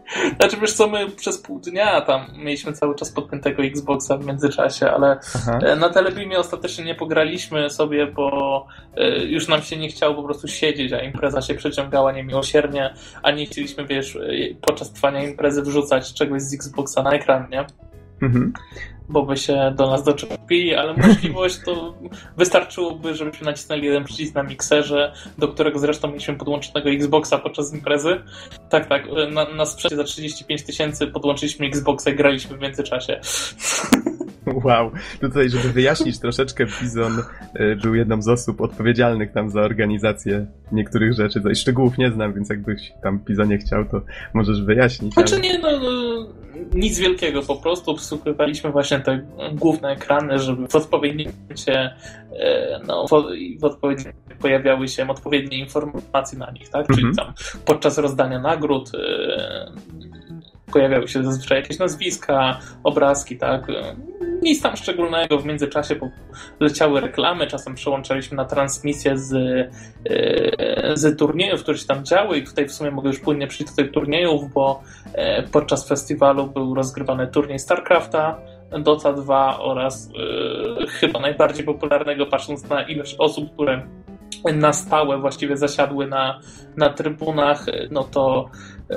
Znaczy wiesz co, my przez pół dnia tam mieliśmy cały czas podpiętego Xboxa w międzyczasie, ale Aha. E, na Telebimie ostatecznie nie pograliśmy sobie, bo e, już nam się nie chciało po prostu siedzieć, a impreza się przeciągała niemiłosiernie, a nie chcieliśmy, wiesz, e, podczas trwania imprezy wrzucać czegoś z Xboxa na ekran, nie? Mhm bo by się do nas doczepili, ale możliwość to wystarczyłoby, żebyśmy nacisnęli jeden przycisk na mikserze, do którego zresztą mieliśmy podłączonego Xboxa podczas imprezy. Tak, tak, na, na sprzęcie za 35 tysięcy podłączyliśmy Xboxa i graliśmy w międzyczasie. Wow, tutaj, żeby wyjaśnić troszeczkę, Bizon y, był jedną z osób odpowiedzialnych tam za organizację niektórych rzeczy. Tutaj szczegółów nie znam, więc jakbyś tam Bizonie chciał, to możesz wyjaśnić. Znaczy ale... nie, no, no, nic wielkiego, po prostu obsługiwaliśmy właśnie te główne ekrany, żeby w odpowiednim momencie e, no, w, odpowiednim pojawiały się odpowiednie informacje na nich, tak? Czyli mhm. tam podczas rozdania nagród e, pojawiały się zazwyczaj jakieś nazwiska, obrazki, tak? Nic tam szczególnego. W międzyczasie leciały reklamy, czasem przełączaliśmy na transmisję z, e, z turniejów, które się tam działy i tutaj w sumie mogę już płynnie przyjść do tych turniejów, bo podczas festiwalu był rozgrywany turniej StarCrafta Dota 2 oraz yy, chyba najbardziej popularnego, patrząc na ilość osób, które na stałe właściwie zasiadły na, na trybunach, no to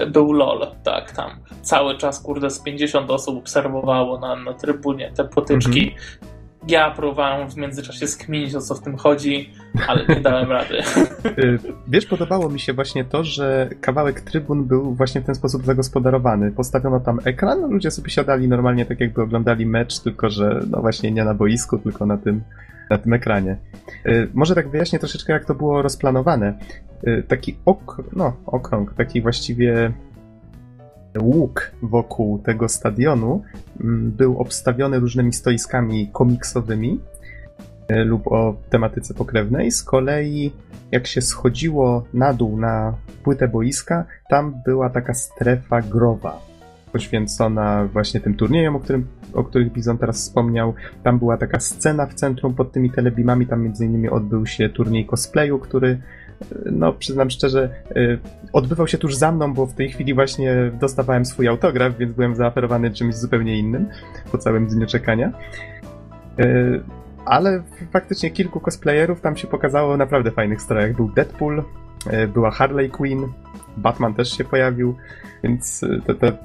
był LOL, tak, tam cały czas, kurde, z 50 osób obserwowało na, na trybunie te potyczki. Mhm. Ja próbowałem w międzyczasie skminić, o co w tym chodzi, ale nie dałem rady. Y, wiesz, podobało mi się właśnie to, że kawałek trybun był właśnie w ten sposób zagospodarowany. Postawiono tam ekran, ludzie sobie siadali normalnie tak jakby oglądali mecz, tylko że no właśnie nie na boisku, tylko na tym, na tym ekranie. Y, może tak wyjaśnię troszeczkę, jak to było rozplanowane. Y, taki ok, no, okrąg, taki właściwie łuk wokół tego stadionu mm, był obstawiony różnymi stoiskami komiksowymi y, lub o tematyce pokrewnej. Z kolei, jak się schodziło na dół na płytę boiska, tam była taka strefa growa, poświęcona właśnie tym turniejom, o, którym, o których Bizon teraz wspomniał. Tam była taka scena w centrum pod tymi telebimami, tam między innymi odbył się turniej cosplayu, który no przyznam szczerze, y, odbywał się tuż za mną, bo w tej chwili właśnie dostawałem swój autograf, więc byłem zaaferowany czymś zupełnie innym po całym dniu czekania. Y, ale faktycznie kilku cosplayerów tam się pokazało naprawdę fajnych strojach. Był Deadpool, była Harley Quinn, Batman też się pojawił, więc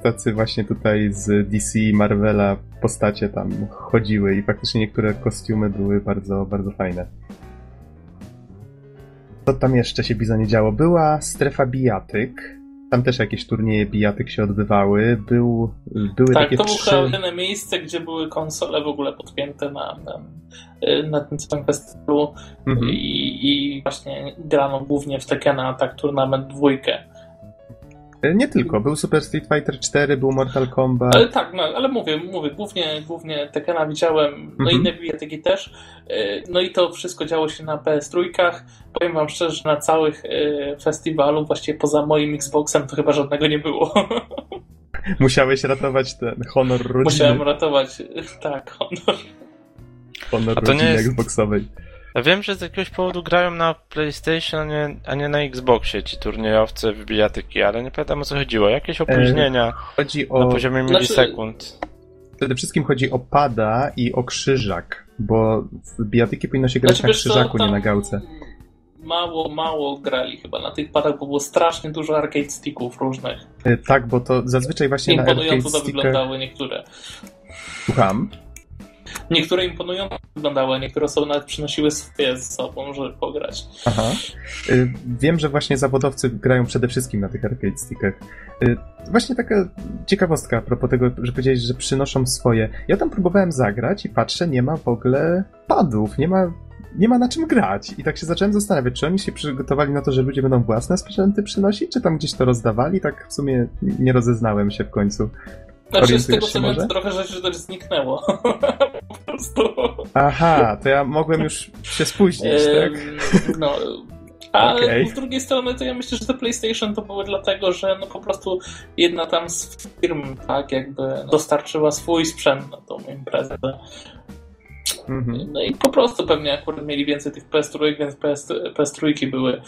tacy właśnie tutaj z DC i Marvela postacie tam chodziły i faktycznie niektóre kostiumy były bardzo, bardzo fajne. Co tam jeszcze się Bizonie działo? Była strefa bijatyk. Tam też jakieś turnieje bijatyk się odbywały. Był, były tak, takie to trzy... było jedyne miejsce, gdzie były konsole w ogóle podpięte na, na, na tym całym festiwalu mhm. I, i właśnie grano głównie w Tekena Attack Tournament dwójkę. E, nie tylko, był Super Street Fighter 4, był Mortal Kombat. Ale tak, no, ale mówię, mówię, głównie, głównie Tekena widziałem, no mhm. inne biblioteki też. E, no i to wszystko działo się na PS3. Powiem wam szczerze, że na całych e, festiwalu, właściwie poza moim Xboxem, to chyba żadnego nie było. Musiałeś ratować ten honor rodziny. Musiałem ratować, tak, honor. Honor rodziny jest... Xboxowej. Ja wiem, że z jakiegoś powodu grają na PlayStation, a nie, a nie na Xboxie ci turniejowcy w bijatyki, ale nie pamiętam o co chodziło. Jakieś opóźnienia chodzi o... na poziomie znaczy- milisekund. Przede wszystkim chodzi o pada i o krzyżak, bo w bijatyki powinno się grać znaczy, na krzyżaku, nie na gałce. Mało, mało grali chyba na tych padach, bo było strasznie dużo arcade sticków różnych. E, tak, bo to zazwyczaj właśnie Imponująco na arcade to stickach... wyglądały niektóre. Słucham? Niektóre imponująco wyglądały, niektóre osoby nawet przynosiły swoje ze sobą, żeby pograć. Aha. Y, wiem, że właśnie zawodowcy grają przede wszystkim na tych arcade stickach. Y, właśnie taka ciekawostka a propos tego, że powiedziałeś, że przynoszą swoje. Ja tam próbowałem zagrać i patrzę, nie ma w ogóle padów, nie ma nie ma na czym grać. I tak się zacząłem zastanawiać, czy oni się przygotowali na to, że ludzie będą własne sprzęty przynosić, czy tam gdzieś to rozdawali? Tak w sumie nie rozeznałem się w końcu. Znaczy, z tego co wiem, trochę rzeczy też zniknęło. po prostu. Aha, to ja mogłem już się spóźnić, tak? No, a okay. z drugiej strony to ja myślę, że te PlayStation to były dlatego, że no po prostu jedna tam z firm tak jakby dostarczyła swój sprzęt na tą imprezę. Mhm. No i po prostu pewnie akurat mieli więcej tych PS3, więc PS, PS3 były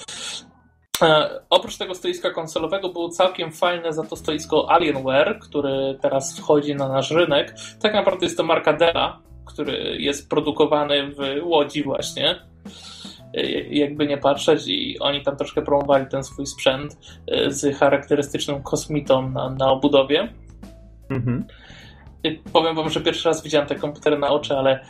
oprócz tego stoiska konsolowego było całkiem fajne za to stoisko Alienware, który teraz wchodzi na nasz rynek. Tak naprawdę jest to marka Dela, który jest produkowany w Łodzi właśnie. E, jakby nie patrzeć i oni tam troszkę promowali ten swój sprzęt e, z charakterystyczną kosmitą na, na obudowie. Mhm. Powiem wam, że pierwszy raz widziałem te komputery na oczy, ale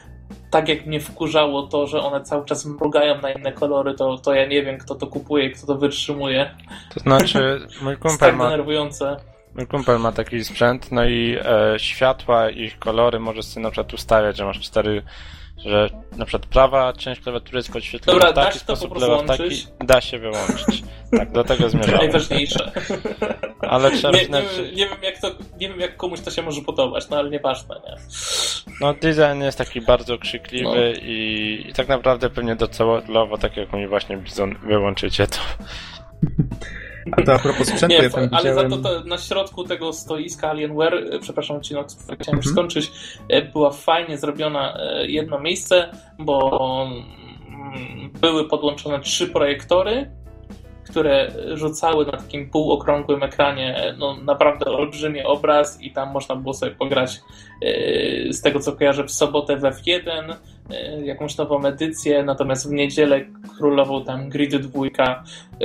tak jak mnie wkurzało to, że one cały czas mrugają na inne kolory, to, to ja nie wiem, kto to kupuje, kto to wytrzymuje. To znaczy, mój kumpel tak ma... denerwujące. Mój kumpel ma taki sprzęt, no i e, światła i kolory możesz sobie na przykład ustawiać, że masz cztery że na przykład prawa część klawiatury jest podświetlona Dobra, w taki sposób, lewa w taki, da się wyłączyć. Tak, do tego zmierzamy. To najważniejsze. Ale trzeba nie, nie, nie, wiem, jak to, nie wiem, jak komuś to się może podobać, no ale nieważne, nie? No, design jest taki bardzo krzykliwy no. i, i tak naprawdę pewnie docelowo, tak jak mi właśnie Bizon, wyłączycie to. A to a propos sprzętu, nie, ja tam Ale widziałem... za to, to, na środku tego stoiska Alienware, e, przepraszam ci, no, chciałem już mhm. skończyć, e, była fajnie zrobiona e, jedno miejsce, bo mm, były podłączone trzy projektory, które rzucały na takim półokrągłym ekranie no, naprawdę olbrzymi obraz i tam można było sobie pograć z tego co kojarzę w sobotę w F1 yy, jakąś nową edycję, natomiast w niedzielę królował tam Grid 2.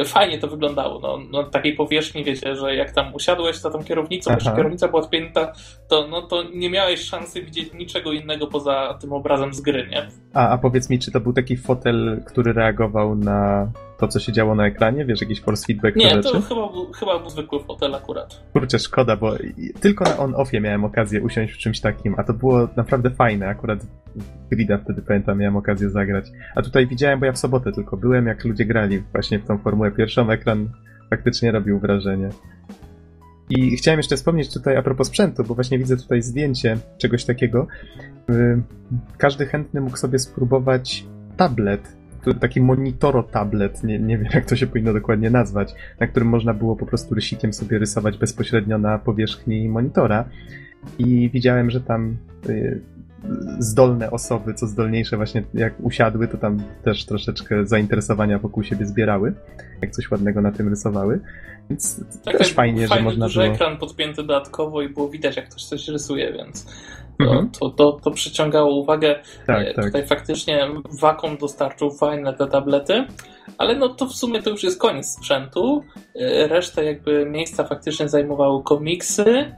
Fajnie to wyglądało. No, no takiej powierzchni, wiecie, że jak tam usiadłeś za tą kierownicą, że kierownica była odpięta, to, no, to nie miałeś szansy widzieć niczego innego poza tym obrazem z gry, nie? A, a powiedz mi, czy to był taki fotel, który reagował na to, co się działo na ekranie? Wiesz, jakiś force feedback Nie, to chyba był, chyba był zwykły fotel akurat. Kurczę, szkoda, bo tylko na on-offie miałem okazję usiąść w czymś takim, a to było naprawdę fajne. Akurat Grida wtedy pamiętam, miałem okazję zagrać. A tutaj widziałem, bo ja w sobotę tylko byłem, jak ludzie grali właśnie w tą formułę pierwszą. Ekran faktycznie robił wrażenie. I chciałem jeszcze wspomnieć tutaj a propos sprzętu, bo właśnie widzę tutaj zdjęcie czegoś takiego. Y, każdy chętny mógł sobie spróbować tablet, taki monitoro tablet, nie, nie wiem jak to się powinno dokładnie nazwać, na którym można było po prostu rysitiem sobie rysować bezpośrednio na powierzchni monitora. I widziałem, że tam y, zdolne osoby, co zdolniejsze właśnie jak usiadły, to tam też troszeczkę zainteresowania wokół siebie zbierały, jak coś ładnego na tym rysowały. Więc tak, też fajnie, fajny, że można duży było... ekran podpięty dodatkowo i było widać, jak ktoś coś rysuje, więc mhm. to, to, to, przyciągało uwagę. Tak, e, tak. Tutaj faktycznie Wacom dostarczył fajne te tablety, ale no to w sumie to już jest koniec sprzętu. E, resztę jakby miejsca faktycznie zajmowały komiksy,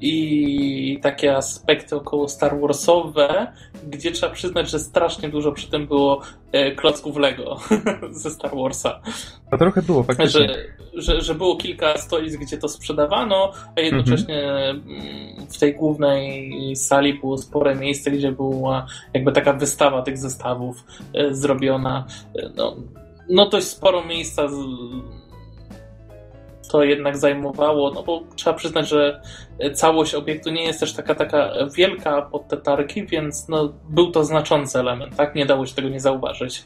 i takie aspekty około Star Warsowe, gdzie trzeba przyznać, że strasznie dużo przy tym było e, klocków Lego ze Star Warsa. A trochę było faktycznie. Że, że, że było kilka stoisk, gdzie to sprzedawano, a jednocześnie mm w tej głównej sali było spore miejsce, gdzie była jakby taka wystawa tych zestawów e, zrobiona. E, no, no dość sporo miejsca to jednak zajmowało, no bo trzeba przyznać, że całość obiektu nie jest też taka, taka wielka pod te targi, więc no, był to znaczący element, tak? Nie dało się tego nie zauważyć.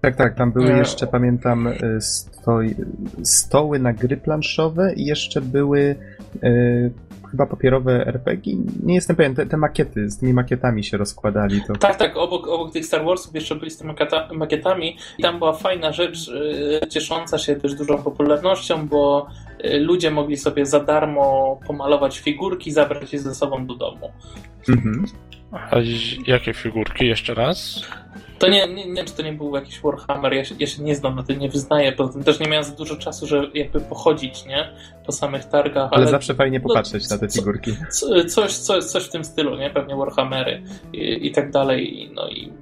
Tak, tak, tam były jeszcze, pamiętam, y, stoi, stoły na gry planszowe i jeszcze były y, chyba papierowe RPG. Nie jestem pewien, te, te, makiety, z tymi makietami się rozkładali. To... Tak, tak, obok, obok tych Star Warsów jeszcze byli z tymi makietami i tam była fajna rzecz, yy, ciesząca się też dużą popularnością, bo yy, ludzie mogli sobie za darmo pomalować figurki i zabrać je ze sobą do domu. Mhm. A jakie figurki jeszcze raz? To nie, nie, nie wiem, czy to nie był jakiś Warhammer, ja się, ja się nie znam na tym, nie wyznaję, poza tym też nie miałem za dużo czasu, żeby jakby pochodzić, nie? Po samych targach. Ale, ale zawsze fajnie no, popatrzeć no, na te figurki. Co, coś, coś, coś w tym stylu, nie? Pewnie Warhammery i, i tak dalej, no i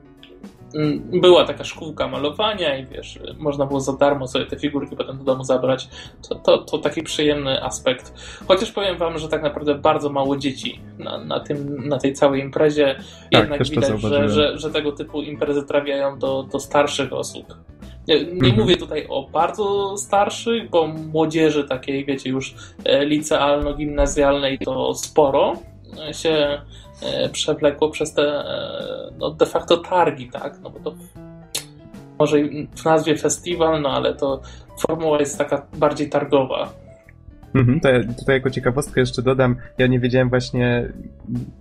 była taka szkółka malowania i wiesz, można było za darmo sobie te figurki potem do domu zabrać. To, to, to taki przyjemny aspekt. Chociaż powiem wam, że tak naprawdę bardzo mało dzieci na, na, tym, na tej całej imprezie. Tak, Jednak widać, że, że, że tego typu imprezy trafiają do, do starszych osób. Nie, nie mhm. mówię tutaj o bardzo starszych, bo młodzieży takiej, wiecie, już e, licealno-gimnazjalnej to sporo się E, przewlekło przez te e, no, de facto targi, tak? No bo to może w nazwie festiwal, no ale to formuła jest taka bardziej targowa. Mhm, to ja tutaj jako ciekawostkę jeszcze dodam, ja nie wiedziałem właśnie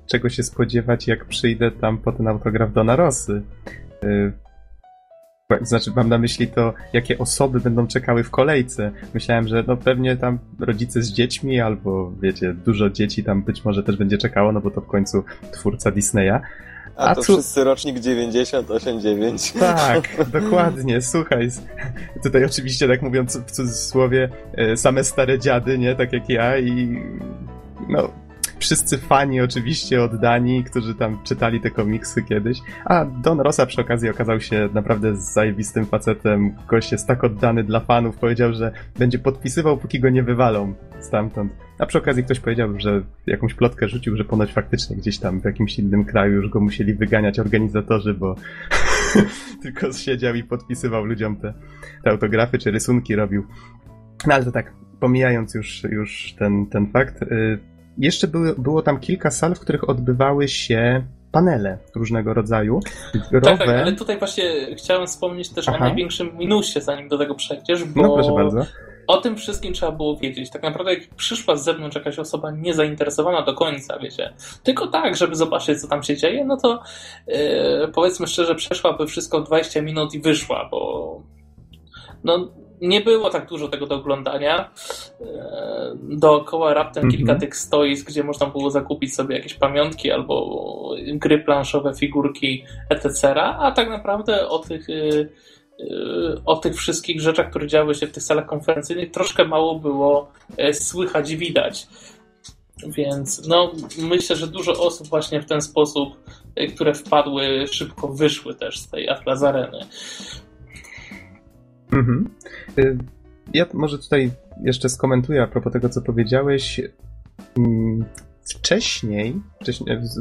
czego się spodziewać, jak przyjdę tam po ten autograf Dona Rosy. Znaczy, mam na myśli to, jakie osoby będą czekały w kolejce. Myślałem, że no pewnie tam rodzice z dziećmi, albo wiecie, dużo dzieci tam być może też będzie czekało, no bo to w końcu twórca Disneya. A, A to tu... wszyscy rocznik 98-9. Tak, dokładnie, słuchaj. Tutaj oczywiście, tak mówiąc w cudzysłowie, e, same stare dziady, nie? Tak jak ja i no, wszyscy fani oczywiście oddani, którzy tam czytali te komiksy kiedyś. A Don Rosa przy okazji okazał się naprawdę zajebistym facetem. Gość jest tak oddany dla fanów, powiedział, że będzie podpisywał, póki go nie wywalą stamtąd. A przy okazji ktoś powiedział, że jakąś plotkę rzucił, że ponoć faktycznie gdzieś tam w jakimś innym kraju już go musieli wyganiać organizatorzy, bo tylko siedział i podpisywał ludziom te, te autografy czy rysunki robił. No ale to tak, pomijając już, już ten, ten fakt, yy, jeszcze były, było tam kilka sal, w których odbywały się panele różnego rodzaju. Growe... Tak, tak, ale tutaj właśnie chciałem wspomnieć też Aha. o największym minusie, zanim do tego przejdziesz, bo no, proszę bardzo. o tym wszystkim trzeba było wiedzieć. Tak naprawdę jak przyszła z zewnątrz jakaś osoba niezainteresowana do końca, wiecie, tylko tak, żeby zobaczyć, co tam się dzieje, no to yy, powiedzmy szczerze, przeszłaby wszystko 20 minut i wyszła, bo no, nie było tak dużo tego do oglądania. E, dookoła raptem kilka mhm. tych stoisk, gdzie można było zakupić sobie jakieś pamiątki albo gry planszowe, figurki, etc. A tak naprawdę o tych e, e, o tych wszystkich rzeczach, które działy się w tych salach konferencyjnych, troszkę mało było słychać i widać. Więc no, myślę, że dużo osób właśnie w ten sposób, które wpadły, szybko wyszły też z tej Atlas Areny. Mhm. Y, ja może tutaj jeszcze skomentuję a propos tego, co powiedziałeś. Mm, wcześniej,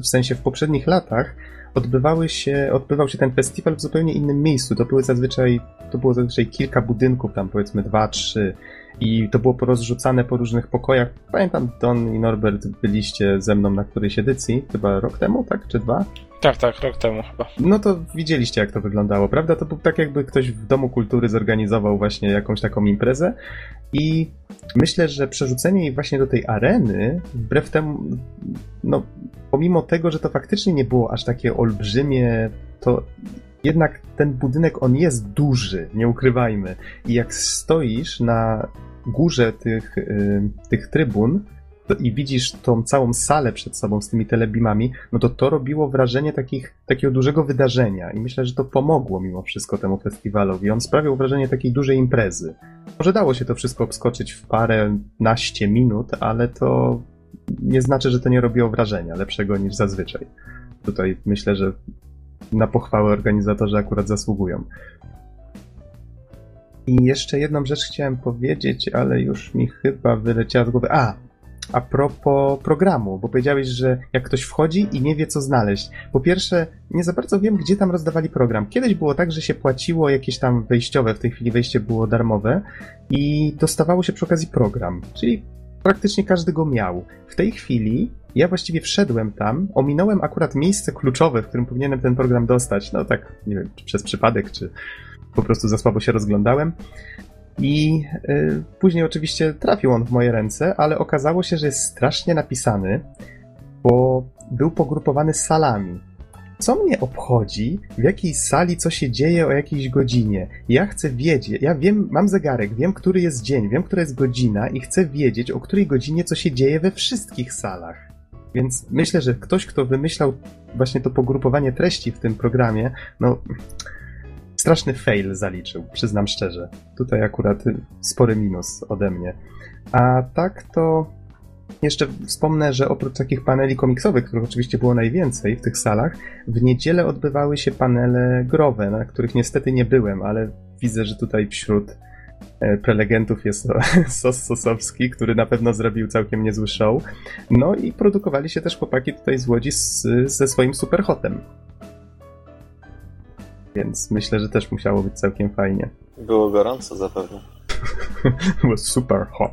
w sensie w poprzednich latach, odbywały się, odbywał się ten festiwal w zupełnie innym miejscu. To były zazwyczaj, to było zazwyczaj kilka budynków, tam powiedzmy dwa, trzy i to było porozrzucane po różnych pokojach. Pamiętam, Don i Norbert byliście ze mną na którejś edycji, chyba rok temu, tak? Czy dwa? Tak, tak, rok temu chyba. No to widzieliście, jak to wyglądało, prawda? To był tak, jakby ktoś w Domu Kultury zorganizował właśnie jakąś taką imprezę i myślę, że przerzucenie jej właśnie do tej areny, wbrew temu, no, pomimo tego, że to faktycznie nie było aż takie olbrzymie, to jednak ten budynek, on jest duży, nie ukrywajmy. I jak stoisz na górze tych, y, tych trybun, i widzisz tą całą salę przed sobą z tymi telebimami, no to to robiło wrażenie takich, takiego dużego wydarzenia i myślę, że to pomogło mimo wszystko temu festiwalowi. On sprawiał wrażenie takiej dużej imprezy. Może dało się to wszystko obskoczyć w parę naście minut, ale to nie znaczy, że to nie robiło wrażenia lepszego niż zazwyczaj. Tutaj myślę, że na pochwałę organizatorzy akurat zasługują. I jeszcze jedną rzecz chciałem powiedzieć, ale już mi chyba wyleciała z głowy. A, a propos programu, bo powiedziałeś, że jak ktoś wchodzi i nie wie, co znaleźć. Po pierwsze, nie za bardzo wiem, gdzie tam rozdawali program. Kiedyś było tak, że się płaciło jakieś tam wejściowe, w tej chwili wejście było darmowe i dostawało się przy okazji program. Czyli praktycznie każdy go miał. W tej chwili ja właściwie wszedłem tam, ominąłem akurat miejsce kluczowe, w którym powinienem ten program dostać. No tak, nie wiem, czy przez przypadek, czy po prostu za słabo się rozglądałem. I y, później oczywiście trafił on w moje ręce, ale okazało się, że jest strasznie napisany, bo był pogrupowany salami. Co mnie obchodzi, w jakiej sali co się dzieje o jakiejś godzinie? Ja chcę wiedzieć, ja wiem, mam zegarek, wiem, który jest dzień, wiem, która jest godzina i chcę wiedzieć, o której godzinie co się dzieje we wszystkich salach. Więc myślę, że ktoś, kto wymyślał właśnie to pogrupowanie treści w tym programie, no straszny fail zaliczył, przyznam szczerze. Tutaj akurat spory minus ode mnie. A tak to jeszcze wspomnę, że oprócz takich paneli komiksowych, których oczywiście było najwięcej w tych salach, w niedzielę odbywały się panele growe, na których niestety nie byłem, ale widzę, że tutaj wśród prelegentów jest Sos Sosowski, który na pewno zrobił całkiem niezły show. No i produkowali się też chłopaki tutaj z Łodzi z, ze swoim superhotem. Więc myślę, że też musiało być całkiem fajnie. Było gorąco zapewne. Było super hot.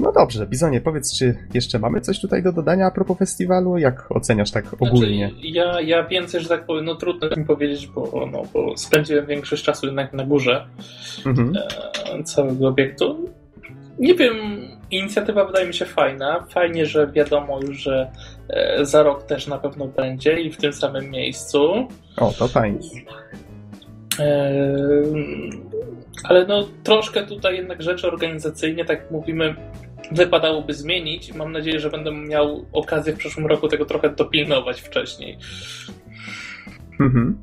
No dobrze, Bizonie, powiedz, czy jeszcze mamy coś tutaj do dodania a propos festiwalu? Jak oceniasz tak znaczy, ogólnie? Znaczy, ja, ja więcej, że tak powiem, no trudno mi powiedzieć, bo, no, bo spędziłem większość czasu jednak na górze mhm. e, całego obiektu. Nie wiem, inicjatywa wydaje mi się fajna. Fajnie, że wiadomo już, że e, za rok też na pewno będzie i w tym samym miejscu. O, to fajnie. Ale no troszkę tutaj jednak rzeczy organizacyjnie, tak mówimy, wypadałoby zmienić. Mam nadzieję, że będę miał okazję w przyszłym roku tego trochę dopilnować wcześniej. Mhm.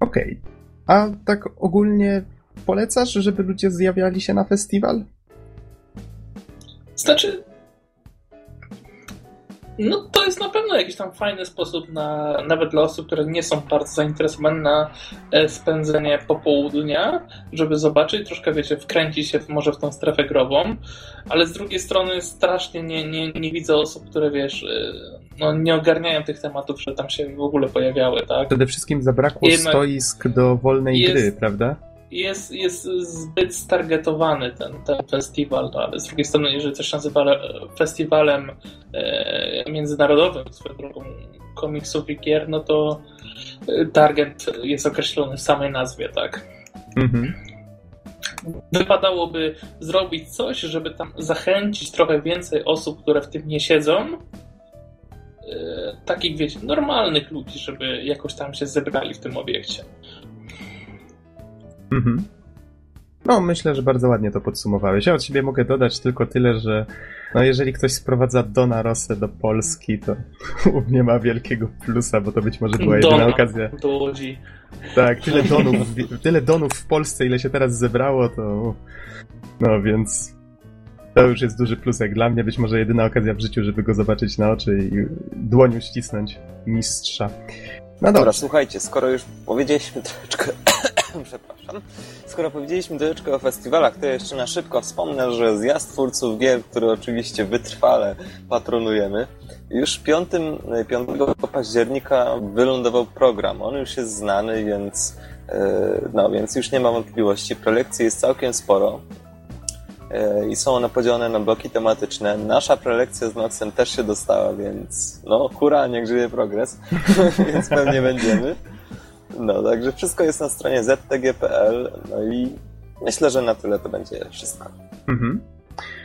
Okej. Okay. A tak ogólnie polecasz, żeby ludzie zjawiali się na festiwal? Znaczy, no to jest na pewno jakiś tam fajny sposób na, nawet dla osób, które nie są bardzo zainteresowane na e, spędzenie popołudnia, żeby zobaczyć, troszkę wiecie, wkręcić się w, może w tą strefę grową, ale z drugiej strony strasznie nie, nie, nie widzę osób, które wiesz, e, no nie ogarniają tych tematów, które tam się w ogóle pojawiały, tak? Przede wszystkim zabrakło Jednak stoisk do wolnej jest, gry, prawda? Jest, jest zbyt stargetowany ten, ten festiwal, no, ale z drugiej strony, jeżeli coś nazywa festiwalem e, międzynarodowym, swoją drogą komiksów i gier, no to e, target jest określony w samej nazwie, tak? Mhm. Wypadałoby zrobić coś, żeby tam zachęcić trochę więcej osób, które w tym nie siedzą, e, takich, wiecie, normalnych ludzi, żeby jakoś tam się zebrali w tym obiekcie. Mhm. No, myślę, że bardzo ładnie to podsumowałeś. Ja od siebie mogę dodać tylko tyle, że no jeżeli ktoś sprowadza Dona Rossę do Polski, to u mnie ma wielkiego plusa, bo to być może była jedyna Dona okazja. do Łodzi. Tak, tyle donów, tyle donów w Polsce, ile się teraz zebrało, to no więc to już jest duży plusek dla mnie. Być może jedyna okazja w życiu, żeby go zobaczyć na oczy i dłonią ścisnąć mistrza. No Dobra, dobra. słuchajcie, skoro już powiedzieliśmy troszeczkę... Przepraszam. Skoro powiedzieliśmy troszeczkę o festiwalach, to jeszcze na szybko wspomnę, że zjazd twórców gier, który oczywiście wytrwale patronujemy, już 5, 5 października wylądował program. On już jest znany, więc, e, no, więc już nie ma wątpliwości. Prelekcji jest całkiem sporo e, i są one podzielone na bloki tematyczne. Nasza prelekcja z Noxem też się dostała, więc no hura, niech żyje progres, więc pewnie będziemy. No, także wszystko jest na stronie ztg.pl, no i myślę, że na tyle to będzie wszystko. Mhm.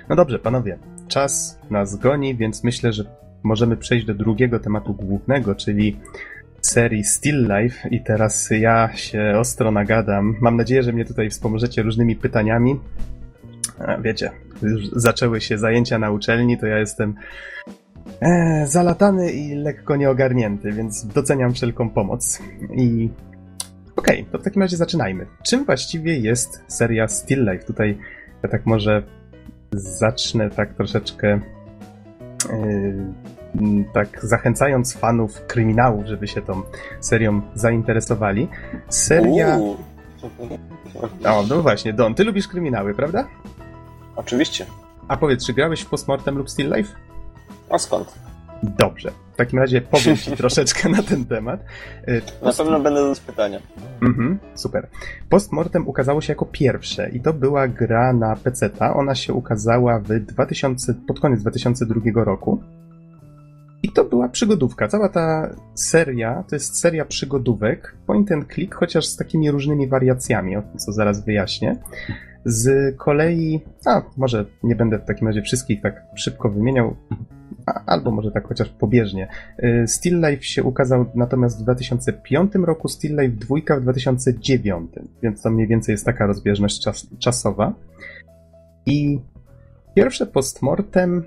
No dobrze, panowie. Czas nas goni, więc myślę, że możemy przejść do drugiego tematu głównego, czyli serii Still Life i teraz ja się ostro nagadam. Mam nadzieję, że mnie tutaj wspomożecie różnymi pytaniami. A, wiecie, już zaczęły się zajęcia na uczelni, to ja jestem e, zalatany i lekko nieogarnięty, więc doceniam wszelką pomoc. I okej, okay, to w takim razie zaczynajmy. Czym właściwie jest seria Still Life? Tutaj ja tak może zacznę tak troszeczkę yy, tak zachęcając fanów kryminałów, żeby się tą serią zainteresowali. Seria... Uuu. O, no właśnie, Don, ty lubisz kryminały, prawda? Oczywiście. A powiedz, czy grałeś w Postmortem lub Still Life? A skąd? Dobrze. W takim razie powiem ci troszeczkę na ten temat. Yy, Na pewno będę zadać pytania. Mhm, super. Postmortem ukazało się jako pierwsze i to była gra na PC-ta. Ona się ukazała w 2000, pod koniec 2002 roku. I to była przygodówka. Cała ta seria to jest seria przygodówek, point and click, chociaż z takimi różnymi wariacjami, o tym co zaraz wyjaśnię. Z kolei, a może nie będę w takim razie wszystkich tak szybko wymieniał, a, albo może tak chociaż pobieżnie. Still Life się ukazał natomiast w 2005 roku, Still Life 2 w 2009, więc to mniej więcej jest taka rozbieżność czas, czasowa. I pierwsze postmortem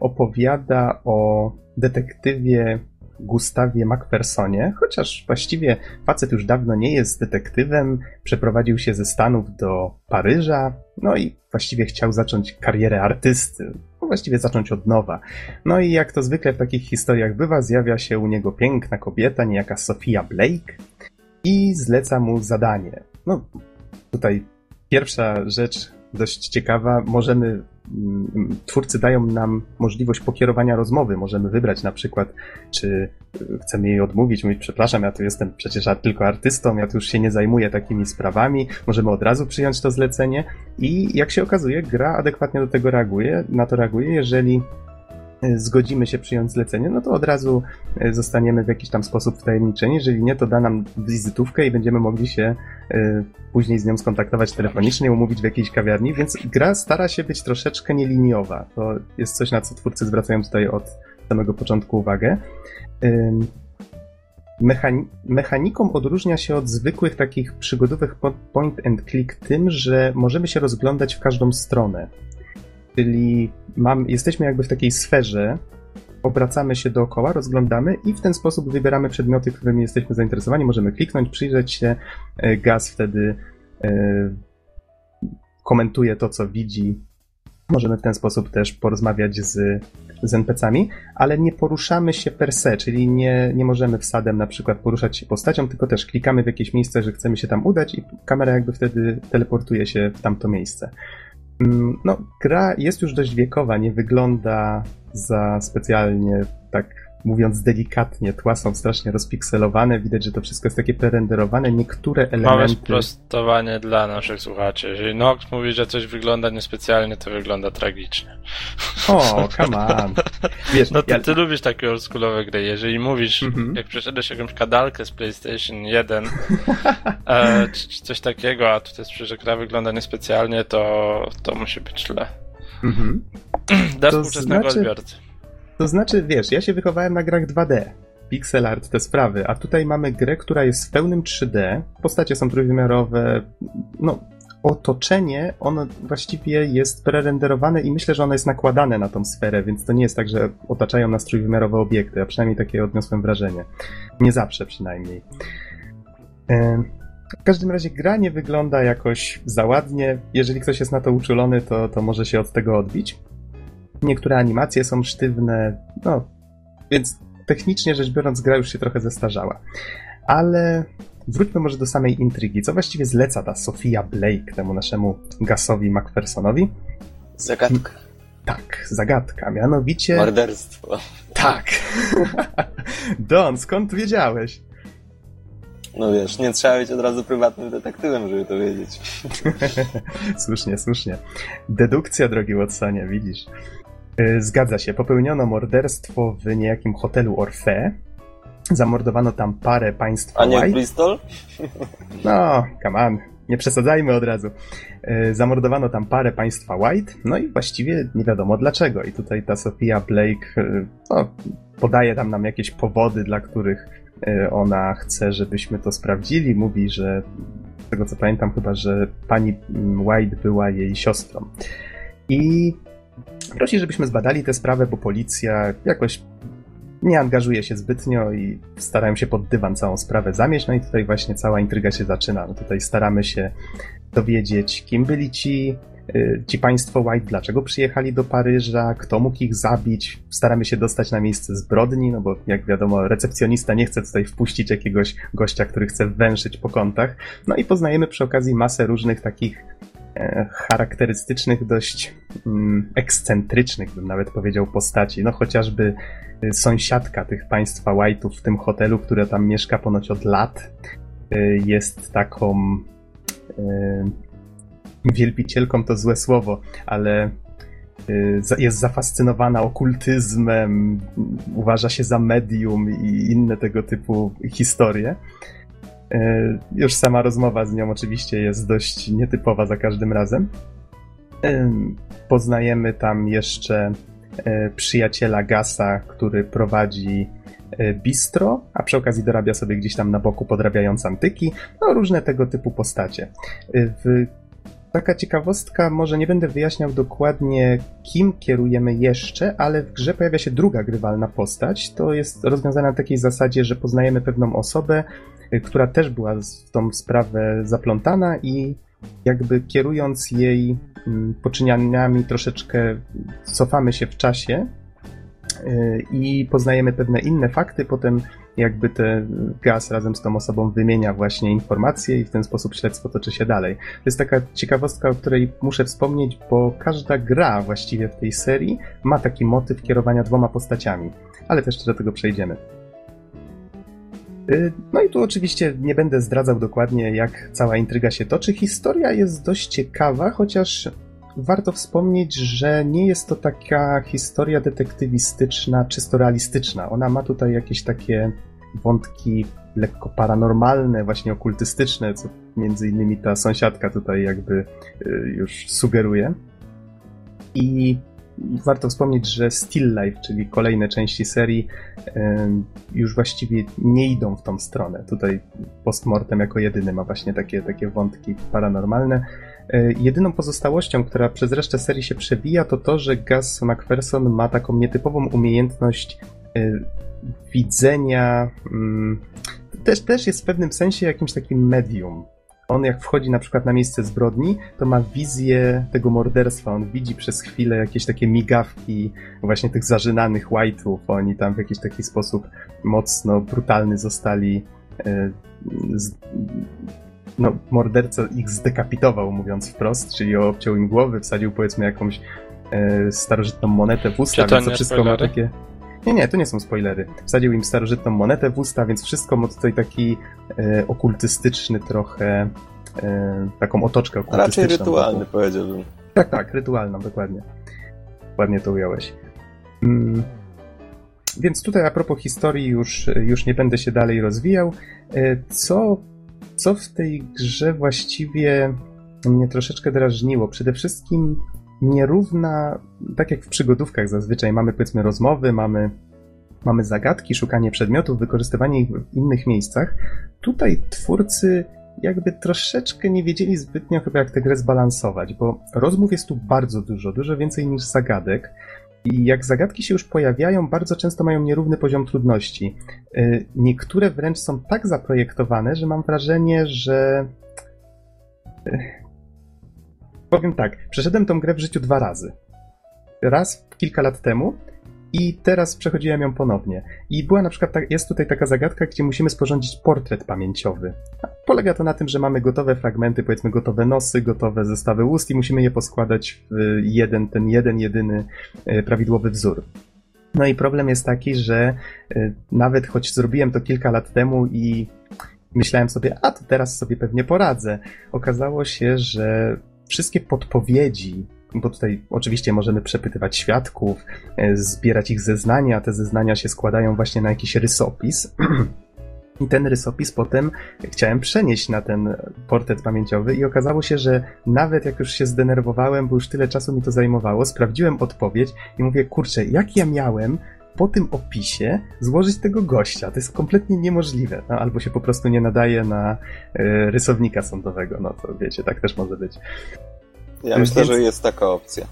opowiada o detektywie Gustawie Macphersonie, chociaż właściwie facet już dawno nie jest detektywem, przeprowadził się ze Stanów do Paryża, no i właściwie chciał zacząć karierę artysty, no właściwie zacząć od nowa. No i jak to zwykle w takich historiach bywa, zjawia się u niego piękna kobieta, niejaka Sophia Blake i zleca mu zadanie. No, tutaj pierwsza rzecz dość ciekawa, możemy twórcy dają nam możliwość pokierowania rozmowy. Możemy wybrać na przykład, czy chcemy jej odmówić, mówić, przepraszam, ja tu jestem przecież tylko artystą, ja tu już się nie zajmuję takimi sprawami. Możemy od razu przyjąć to zlecenie i jak się okazuje, gra adekwatnie do tego reaguje, na to reaguje, jeżeli zgodzimy się przyjąć zlecenie, no to od razu zostaniemy w jakiś tam sposób wtajemniczeni. Jeżeli nie, to da nam wizytówkę i będziemy mogli się później z nią skontaktować telefonicznie, umówić w jakiejś kawiarni, więc gra stara się być troszeczkę nieliniowa. To jest coś, na co twórcy zwracają tutaj od samego początku uwagę. Mechani mechaniką odróżnia się od zwykłych takich przygodówek point and click tym, że możemy się rozglądać w każdą stronę. Czyli mam, jesteśmy jakby w takiej sferze, obracamy się dookoła, rozglądamy i w ten sposób wybieramy przedmioty, którymi jesteśmy zainteresowani. Możemy kliknąć, przyjrzeć się. Gaz wtedy e, komentuje to, co widzi. Możemy w ten sposób też porozmawiać z, z NPC-ami, ale nie poruszamy się per se, czyli nie, nie możemy wsadem na przykład poruszać się postacią, tylko też klikamy w jakieś miejsce, że chcemy się tam udać i kamera jakby wtedy teleportuje się w tamto miejsce. No, gra jest już dość wiekowa, nie wygląda za specjalnie, tak mówiąc delikatnie, tła są strasznie rozpikselowane, widać, że to wszystko jest takie prerenderowane, niektóre elementy... Małe sprostowanie dla naszych słuchaczy. Jeżeli Nox mówi, że coś wygląda niespecjalnie, to wygląda tragicznie. O, come on. Wiesz, no ty, ja... ty lubisz takie oldschoolowe gry. Jeżeli mówisz, -hmm. jak przeszedłeś jakąś kadalkę z PlayStation 1, e, czy, coś takiego, a tutaj słyszę, że gra wygląda niespecjalnie, to, to musi być źle. -hmm. Dla współczesnego znaczy... odbiorcy. To znaczy, wiesz, ja się wychowałem na grach 2D. pixel art, te sprawy, a tutaj mamy grę, która jest w pełnym 3D, postacie są trójwymiarowe, no otoczenie, ono właściwie jest prerenderowane i myślę, że ono jest nakładane na tą sferę, więc to nie jest tak, że otaczają nas trójwymiarowe obiekty, a przynajmniej takie odniosłem wrażenie. Nie zawsze przynajmniej. W każdym razie gra nie wygląda jakoś za ładnie. Jeżeli ktoś jest na to uczulony, to, to może się od tego odbić. Niektóre animacje są sztywne, no, więc technicznie rzecz biorąc, gra już się trochę zestarzała. Ale wróćmy może do samej intrygi. Co właściwie zleca ta Sofia Blake temu naszemu Gasowi McPhersonowi? Zagadka. Tak, zagadka, mianowicie... Morderstwo. Tak. Don, skąd wiedziałeś? No wiesz, nie trzeba być od razu prywatnym detektywem, żeby to wiedzieć. słusznie, słusznie. Dedukcja, drogi Watsonie, widzisz. Y, zgadza się, popełniono morderstwo w niejakim hotelu Orfe. Zamordowano tam parę państwa A nie White. Bristol? No, come on, nie przesadzajmy od razu. Y, zamordowano tam parę państwa White, no i właściwie nie wiadomo dlaczego. I tutaj ta Sophia Blake y, no, podaje tam nam jakieś powody, dla których ona chce, żebyśmy to sprawdzili. Mówi, że z tego co pamiętam chyba, że pani White była jej siostrą. I prosi, żebyśmy zbadali tę sprawę, bo policja jakoś nie angażuje się zbytnio i starają się pod dywan całą sprawę zamieść. No i tutaj właśnie cała intryga się zaczyna. No tutaj staramy się dowiedzieć, kim byli ci, y, ci państwo White, dlaczego przyjechali do Paryża, kto mógł ich zabić. Staramy się dostać na miejsce zbrodni, no bo jak wiadomo, recepcjonista nie chce tutaj wpuścić jakiegoś gościa, który chce węszyć po kątach. No i poznajemy przy okazji masę różnych takich charakterystycznych, dość mm, ekscentrycznych, bym nawet powiedział, postaci. No chociażby e, sąsiadka tych państwa White'ów w tym hotelu, która tam mieszka ponoć od lat, e, jest taką wielbicielką to złe słowo, ale jest zafascynowana okultyzmem, uważa się za medium i inne tego typu historie. E, już sama rozmowa z nią oczywiście jest dość nietypowa za każdym razem. E, poznajemy tam jeszcze e, przyjaciela Gasa, który prowadzi bistro, a przy okazji dorabia sobie gdzieś tam na boku podrabiając antyki. No, różne tego typu postacie. W Taka ciekawostka, może nie będę wyjaśniał dokładnie, kim kierujemy jeszcze, ale w grze pojawia się druga grywalna postać. To jest rozwiązane na takiej zasadzie, że poznajemy pewną osobę, która też była w tą sprawę zaplątana i jakby kierując jej mm, poczynianiami troszeczkę cofamy się w czasie y, i poznajemy pewne inne fakty, potem jakby ten gaz razem z tą osobą wymienia właśnie informacje i w ten sposób śledztwo toczy się dalej. To jest taka ciekawostka, o której muszę wspomnieć, bo każda gra właściwie w tej serii ma taki motyw kierowania dwoma postaciami, ale też do tego przejdziemy. Y, no i tu oczywiście nie będę zdradzał dokładnie, jak cała intryga się toczy. Historia jest dość ciekawa, chociaż warto wspomnieć, że nie jest to taka historia detektywistyczna, czysto realistyczna. Ona ma tutaj jakieś takie wątki lekko paranormalne, właśnie okultystyczne, co między innymi ta sąsiadka tutaj jakby y, już sugeruje. I warto wspomnieć, że Still Life, czyli kolejne części serii, już właściwie nie idą w tą stronę. Tutaj Postmortem jako jedyny ma właśnie takie, takie wątki paranormalne. E, jedyną pozostałością, która przez resztę serii się przewija, to to, że Gus McPherson ma taką nietypową umiejętność e, widzenia. Mm, też, też jest w pewnym sensie jakimś takim medium on jak wchodzi na przykład na miejsce zbrodni, to ma wizję tego morderstwa. On widzi przez chwilę jakieś takie migawki właśnie tych zażynanych white'ów. Oni tam w jakiś taki sposób mocno brutalny zostali e, z, no, morderca ich zdekapitował, mówiąc wprost, czyli obciął im głowy, wsadził powiedzmy jakąś e, starożytną monetę w usta, więc to wszystko spoilery? ma takie... Nie, nie, to nie są spoilery. Wsadził im starożytną monetę w usta, więc wszystko ma tutaj taki e, okultystyczny trochę, e, taką otoczkę okultystyczną. Raczej rytualny wokół. powiedziałbym. Tak, tak, rytualną, dokładnie. Ładnie to ująłeś. Mm. Więc tutaj a propos historii już, już nie będę się dalej rozwijał. E, co, co w tej grze właściwie mnie troszeczkę drażniło? Przede wszystkim nierówna, tak jak w przygodówkach zazwyczaj mamy powiedzmy rozmowy, mamy mamy zagadki, szukanie przedmiotów, wykorzystywanie ich w innych miejscach. Tutaj twórcy jakby troszeczkę nie wiedzieli zbytnio chyba jak tę grę zbalansować, bo rozmów jest tu bardzo dużo, dużo więcej niż zagadek. I jak zagadki się już pojawiają, bardzo często mają nierówny poziom trudności. Y, niektóre wręcz są tak zaprojektowane, że mam wrażenie, że. Powiem tak, przeszedłem tą grę w życiu dwa razy. Raz kilka lat temu i teraz przechodziłem ją ponownie. I była na przykład, jest tutaj taka zagadka, gdzie musimy sporządzić portret pamięciowy. Polega to na tym, że mamy gotowe fragmenty, powiedzmy gotowe nosy, gotowe zestawy ust i musimy je poskładać w jeden, ten jeden, jedyny e, prawidłowy wzór. No i problem jest taki, że e, nawet choć zrobiłem to kilka lat temu i myślałem sobie, a to teraz sobie pewnie poradzę, okazało się, że wszystkie podpowiedzi bo tutaj oczywiście możemy przepytywać świadków, e, zbierać ich zeznania, te zeznania się składają właśnie na jakiś rysopis. I ten rysopis potem chciałem przenieść na ten portret pamięciowy i okazało się, że nawet jak już się zdenerwowałem, bo już tyle czasu mi to zajmowało, sprawdziłem odpowiedź i mówię, kurczę, jak ja miałem po tym opisie złożyć tego gościa? To jest kompletnie niemożliwe. No, albo się po prostu nie nadaje na y, rysownika sądowego. No to wiecie, tak też może być. Ja myślę, Więc... że jest taka opcja.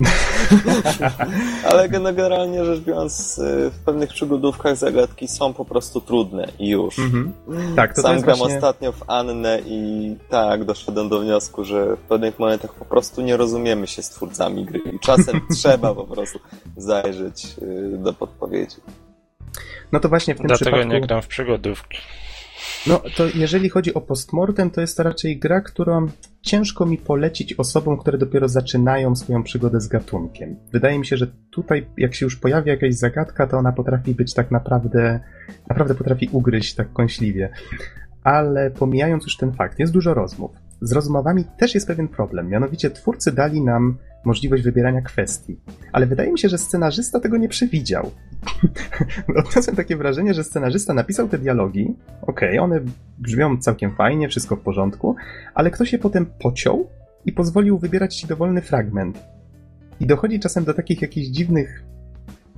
Ale generalnie rzecz biorąc, y, w pewnych przygodówkach zagadki są po prostu trudne i już. Mm -hmm. Tak, to Sam to gram właśnie... ostatnio w Annę i tak, doszedłem do wniosku, że w pewnych momentach po prostu nie rozumiemy się z twórcami gry i czasem trzeba po prostu zajrzeć y, do podpowiedzi. No to właśnie w tym Dlatego przypadku... nie gram w przygodówki. No to jeżeli chodzi o postmortem, to jest to raczej gra, którą ciężko mi polecić osobom, które dopiero zaczynają swoją przygodę z gatunkiem. Wydaje mi się, że tutaj, jak się już pojawia jakaś zagadka, to ona potrafi być tak naprawdę, naprawdę potrafi ugryźć tak kąśliwie. Ale pomijając już ten fakt, jest dużo rozmów. Z rozmowami też jest pewien problem, mianowicie twórcy dali nam możliwość wybierania kwestii. Ale wydaje mi się, że scenarzysta tego nie przewidział. Odniosłem takie wrażenie, że scenarzysta napisał te dialogi, okej, okay, one brzmią całkiem fajnie, wszystko w porządku, ale ktoś je potem pociął i pozwolił wybierać ci dowolny fragment. I dochodzi czasem do takich jakichś dziwnych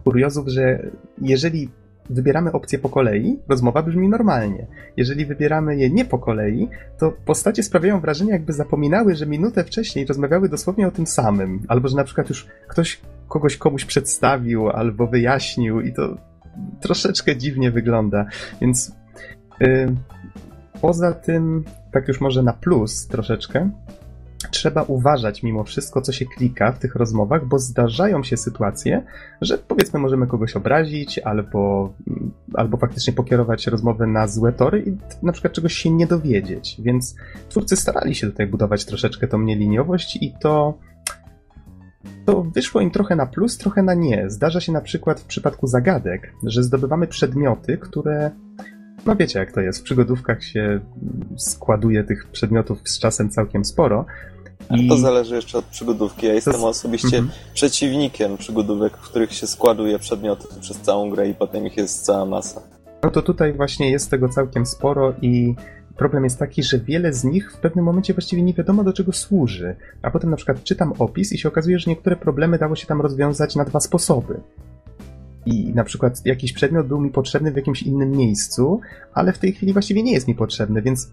kuriozów, że jeżeli wybieramy opcje po kolei, rozmowa brzmi normalnie. Jeżeli wybieramy je nie po kolei, to postacie sprawiają wrażenie, jakby zapominały, że minutę wcześniej rozmawiały dosłownie o tym samym, albo że na przykład już ktoś kogoś komuś przedstawił albo wyjaśnił i to troszeczkę dziwnie wygląda. Więc yy, poza tym, tak już może na plus troszeczkę, trzeba uważać mimo wszystko, co się klika w tych rozmowach, bo zdarzają się sytuacje, że powiedzmy możemy kogoś obrazić albo, albo faktycznie pokierować rozmowę na złe tory i na przykład czegoś się nie dowiedzieć. Więc twórcy starali się tutaj budować troszeczkę tą nieliniowość i to to wyszło im trochę na plus, trochę na nie. Zdarza się na przykład w przypadku zagadek, że zdobywamy przedmioty, które no wiecie jak to jest, w przygodówkach się składuje tych przedmiotów z czasem całkiem sporo. I... To zależy jeszcze od przygodówki. Ja jestem to... osobiście -hmm. przeciwnikiem przygodówek, w których się składuje przedmioty przez całą grę i potem ich jest cała masa. No to tutaj właśnie jest tego całkiem sporo i problem jest taki, że wiele z nich w pewnym momencie właściwie nie wiadomo do czego służy. A potem na przykład czytam opis i się okazuje, że niektóre problemy dało się tam rozwiązać na dwa sposoby i na przykład jakiś przedmiot był mi potrzebny w jakimś innym miejscu, ale w tej chwili właściwie nie jest mi potrzebny, więc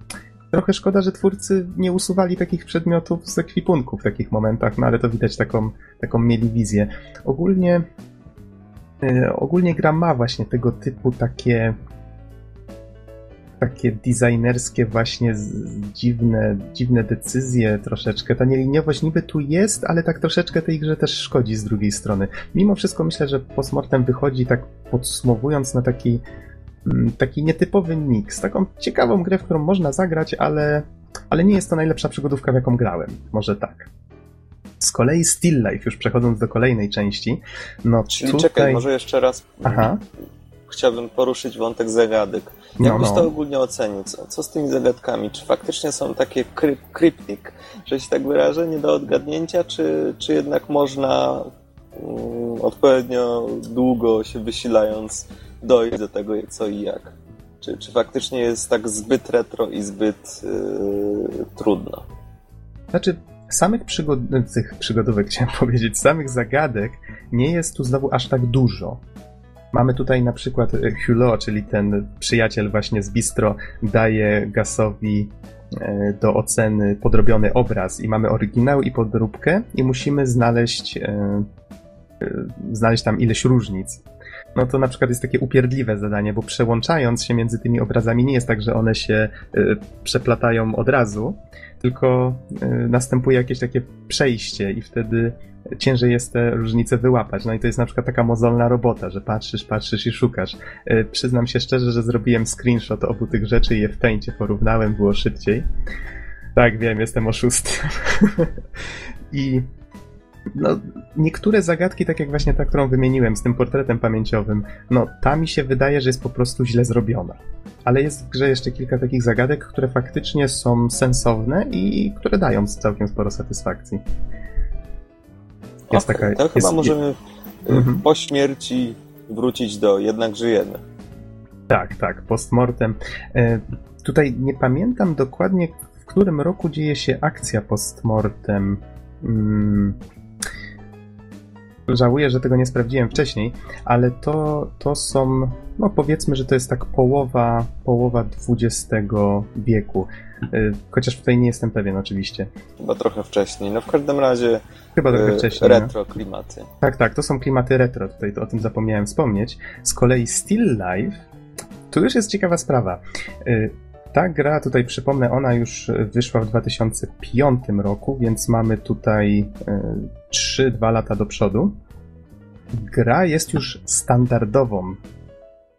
trochę szkoda, że twórcy nie usuwali takich przedmiotów z ekwipunku w takich momentach, no ale to widać taką, taką mieli wizję. Ogólnie, yy, ogólnie gra ma właśnie tego typu takie takie designerskie właśnie dziwne, dziwne decyzje troszeczkę. Ta nieliniowość niby tu jest, ale tak troszeczkę tej grze też szkodzi z drugiej strony. Mimo wszystko myślę, że Postmortem wychodzi tak podsumowując na taki taki nietypowy mix, taką ciekawą grę, w którą można zagrać, ale, ale nie jest to najlepsza przygodówka, w jaką grałem. Może tak. Z kolei Still Life, już przechodząc do kolejnej części, no Czyli tutaj... czekaj, może jeszcze raz Aha. chciałbym poruszyć wątek zagadek. Jak no, byś no. to ogólnie ocenił? Co, co, z tymi zagadkami? Czy faktycznie są takie kryp, kryptik, że się tak wyrażę, nie do odgadnięcia, czy, czy jednak można um, odpowiednio długo się wysilając dojść do tego, co i jak? Czy, czy faktycznie jest tak zbyt retro i zbyt yy, trudno? Znaczy, samych przygod... tych przygodówek, chciałem powiedzieć, samych zagadek nie jest tu znowu aż tak dużo Mamy tutaj na przykład Hulot, czyli ten przyjaciel właśnie z Bistro, daje Gasowi e, do oceny podrobiony obraz i mamy oryginał i podróbkę i musimy znaleźć, e, e, znaleźć tam ileś różnic. No to na przykład jest takie upierdliwe zadanie, bo przełączając się między tymi obrazami nie jest tak, że one się przeplatają od razu, tylko następuje jakieś takie przejście i wtedy ciężej jest te różnice wyłapać. No i to jest na przykład taka mozolna robota, że patrzysz, patrzysz i szukasz. E, przyznam się szczerze, że zrobiłem screenshot obu tych rzeczy i je w pęcie porównałem, było szybciej. Tak, wiem, jestem oszustem. I no, niektóre zagadki, tak jak właśnie ta, którą wymieniłem z tym portretem pamięciowym, no, ta mi się wydaje, że jest po prostu źle zrobiona. Ale jest w grze jeszcze kilka takich zagadek, które faktycznie są sensowne i które dają całkiem sporo satysfakcji. Jest okay, taka, to jest, chyba możemy mhm. po śmierci wrócić do jednak żyjemy. Tak, tak, postmortem. E, tutaj nie pamiętam dokładnie, w którym roku dzieje się akcja postmortem. Hmm. Żałuję, że tego nie sprawdziłem wcześniej, ale to, to są, no powiedzmy, że to jest tak połowa, połowa XX wieku. Y, chociaż tutaj nie jestem pewien oczywiście. Chyba trochę wcześniej. No w każdym razie Chyba trochę y, wcześniej. No. Retro no. klimaty. Tak, tak, to są klimaty retro, tutaj o tym zapomniałem wspomnieć. Z kolei Still Life, tu już jest ciekawa sprawa. Ta gra, tutaj przypomnę, ona już wyszła w 2005 roku, więc mamy tutaj 3-2 lata do przodu. Gra jest już standardową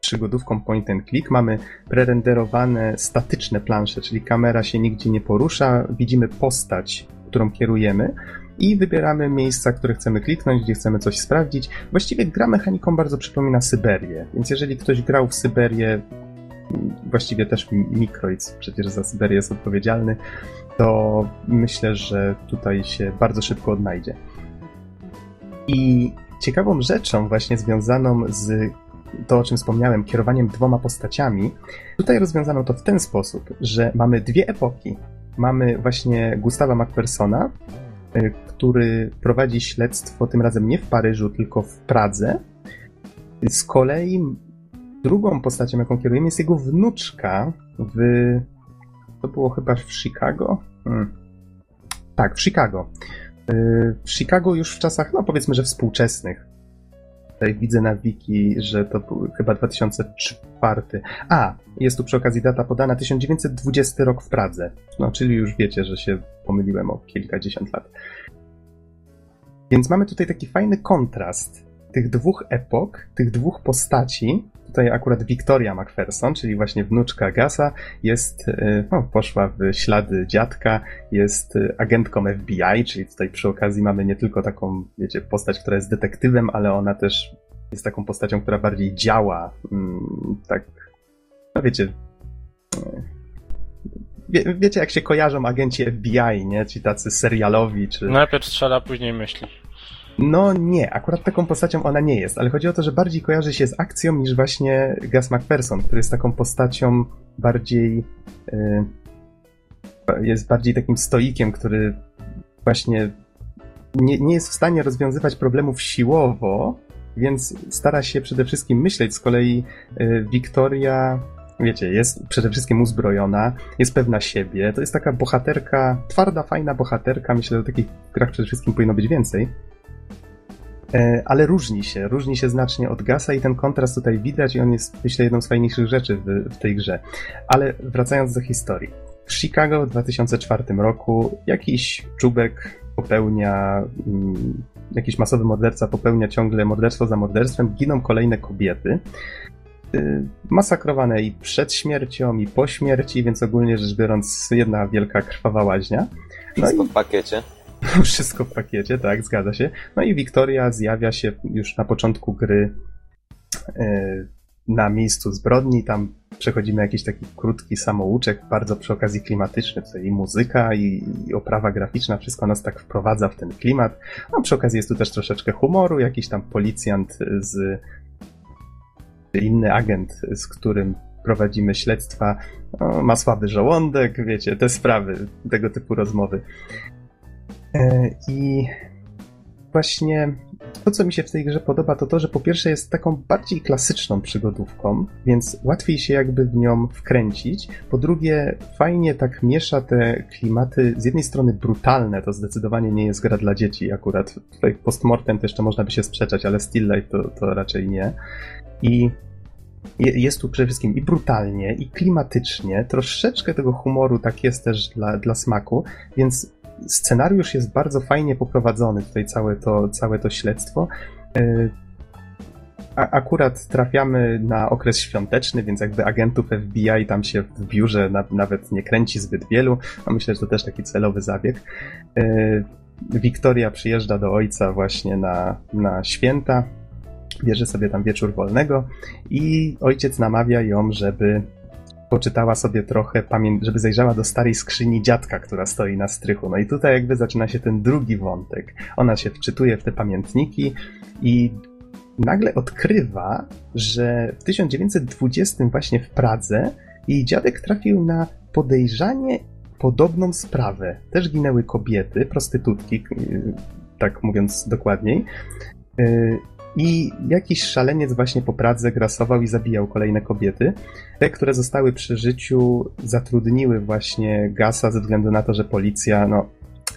przygodówką point and click. Mamy prerenderowane statyczne plansze, czyli kamera się nigdzie nie porusza, widzimy postać, którą kierujemy i wybieramy miejsca, które chcemy kliknąć, gdzie chcemy coś sprawdzić. Właściwie gra mechaniką bardzo przypomina Syberię, więc jeżeli ktoś grał w Syberię, właściwie też Microids przecież za Syberię jest odpowiedzialny, to myślę, że tutaj się bardzo szybko odnajdzie. I ciekawą rzeczą właśnie związaną z to, o czym wspomniałem, kierowaniem dwoma postaciami, tutaj rozwiązano to w ten sposób, że mamy dwie epoki. Mamy właśnie Gustawa Macphersona, y, który prowadzi śledztwo tym razem nie w Paryżu, tylko w Pradze. Z kolei drugą postacią, jaką kierujemy, jest jego wnuczka w. To było chyba w Chicago? Hmm. Tak, w Chicago. Y, w Chicago już w czasach, no powiedzmy, że współczesnych. Tutaj widzę na wiki, że to był chyba 2004. A, jest tu przy okazji data podana 1920 rok w Pradze. No, czyli już wiecie, że się pomyliłem o kilkadziesiąt lat. Więc mamy tutaj taki fajny kontrast tych dwóch epok, tych dwóch postaci. Tutaj akurat Victoria Macpherson, czyli właśnie wnuczka Gasa, jest, e, no, poszła w ślady dziadka, jest e, agentką FBI, czyli tutaj przy okazji mamy nie tylko taką, wiecie, postać, która jest detektywem, ale ona też jest taką postacią, która bardziej działa, mm, tak, no wiecie, e, wie, wiecie jak się kojarzą agenci FBI, nie? Ci tacy serialowi, czy... Najpierw strzela, później myśli. No nie, akurat taką postacią ona nie jest, ale chodzi o to, że bardziej kojarzy się z akcją niż właśnie Gus McPherson, który jest taką postacią bardziej. Yy, jest bardziej takim stoikiem, który właśnie nie, nie jest w stanie rozwiązywać problemów siłowo, więc stara się przede wszystkim myśleć. Z kolei yy, Wiktoria wiecie, jest przede wszystkim uzbrojona, jest pewna siebie. To jest taka bohaterka, twarda, fajna bohaterka. Myślę, że takich grach przede wszystkim powinno być więcej. E, ale różni się, różni się znacznie od Gasa i ten kontrast tutaj widać i on jest, myślę, jedną z fajniejszych rzeczy w, w tej grze. Ale wracając do historii. W Chicago w 2004 roku jakiś czubek popełnia, mm, jakiś masowy morderca popełnia ciągle morderstwo za morderstwem, giną kolejne kobiety y, masakrowane i przed śmiercią, i po śmierci, więc ogólnie rzecz biorąc, jedna wielka krwawa łaźnia. No Wszystko i... w pakiecie. Wszystko w pakiecie, tak, zgadza się. No i Wiktoria zjawia się już na początku gry yy, na miejscu zbrodni. Tam przechodzimy jakiś taki krótki samouczek, bardzo przy okazji klimatyczny. Tutaj i muzyka, i, i, oprawa graficzna, wszystko nas tak wprowadza w ten klimat. No przy okazji jest tu też troszeczkę humoru, jakiś tam policjant z inny agent, z którym prowadzimy śledztwa, no, ma słaby żołądek, wiecie, te sprawy, tego typu rozmowy. E, I właśnie to, co mi się w tej grze podoba, to to, że po pierwsze jest taką bardziej klasyczną przygodówką, więc łatwiej się jakby w nią wkręcić. Po drugie, fajnie tak miesza te klimaty, z jednej strony brutalne, to zdecydowanie nie jest gra dla dzieci akurat. Tutaj postmortem to jeszcze można by się sprzeczać, ale Still Life to, to raczej nie. I jest tu przede wszystkim i brutalnie, i klimatycznie, troszeczkę tego humoru tak jest też dla, dla smaku, więc scenariusz jest bardzo fajnie poprowadzony, tutaj całe to, całe to śledztwo. E, a, akurat trafiamy na okres świąteczny, więc jakby agentów FBI tam się w biurze na, nawet nie kręci zbyt wielu. No myślę, że to też taki celowy zabieg. Wiktoria przyjeżdża do ojca właśnie na, na święta, bierze sobie tam wieczór wolnego i ojciec namawia ją, żeby poczytała sobie trochę, żeby zajrzała do starej skrzyni dziadka, która stoi na strychu. No i tutaj jakby zaczyna się ten drugi wątek. Ona się wczytuje w te pamiętniki i nagle odkrywa, że w 1920 właśnie w Pradze jej dziadek trafił na podejrzanie podobną sprawę. Też ginęły kobiety, prostytutki, tak mówiąc dokładniej. I jakiś szaleniec właśnie po Pradze grasował i zabijał kolejne kobiety. Te, które zostały przy życiu, zatrudniły właśnie Gasa ze względu na to, że policja no,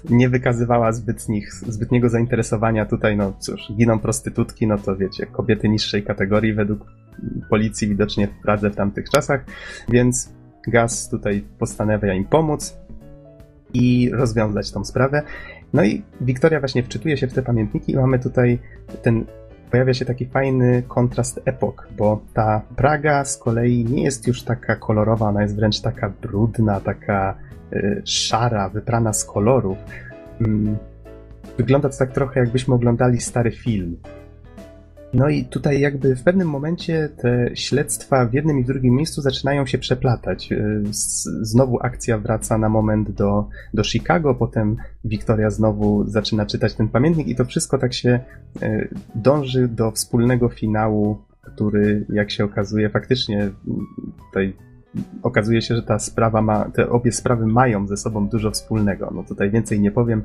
nie wykazywała zbytnich, zbytniego zainteresowania. Tutaj, no cóż, giną prostytutki, no to wiecie, kobiety niższej kategorii według policji widocznie w Pradze w tamtych czasach, więc Gaz tutaj postanawia im pomóc i rozwiązać tą sprawę. No i Wiktoria właśnie wczytuje się w te pamiętniki i mamy tutaj ten pojawia się taki fajny kontrast epok, bo ta Praga z kolei nie jest już taka kolorowa, ona jest wręcz taka brudna, taka y, szara, wyprana z kolorów. Mm, wygląda to tak trochę jakbyśmy oglądali stary film. No i tutaj jakby w pewnym momencie te śledztwa w jednym i w drugim miejscu zaczynają się przeplatać. Y, znowu akcja wraca na moment do, do Chicago, potem Wiktoria znowu zaczyna czytać ten pamiętnik i to wszystko tak się y, dąży do wspólnego finału, który jak się okazuje faktycznie tutaj okazuje się, że ta sprawa ma, te obie sprawy mają ze sobą dużo wspólnego. No tutaj więcej nie powiem.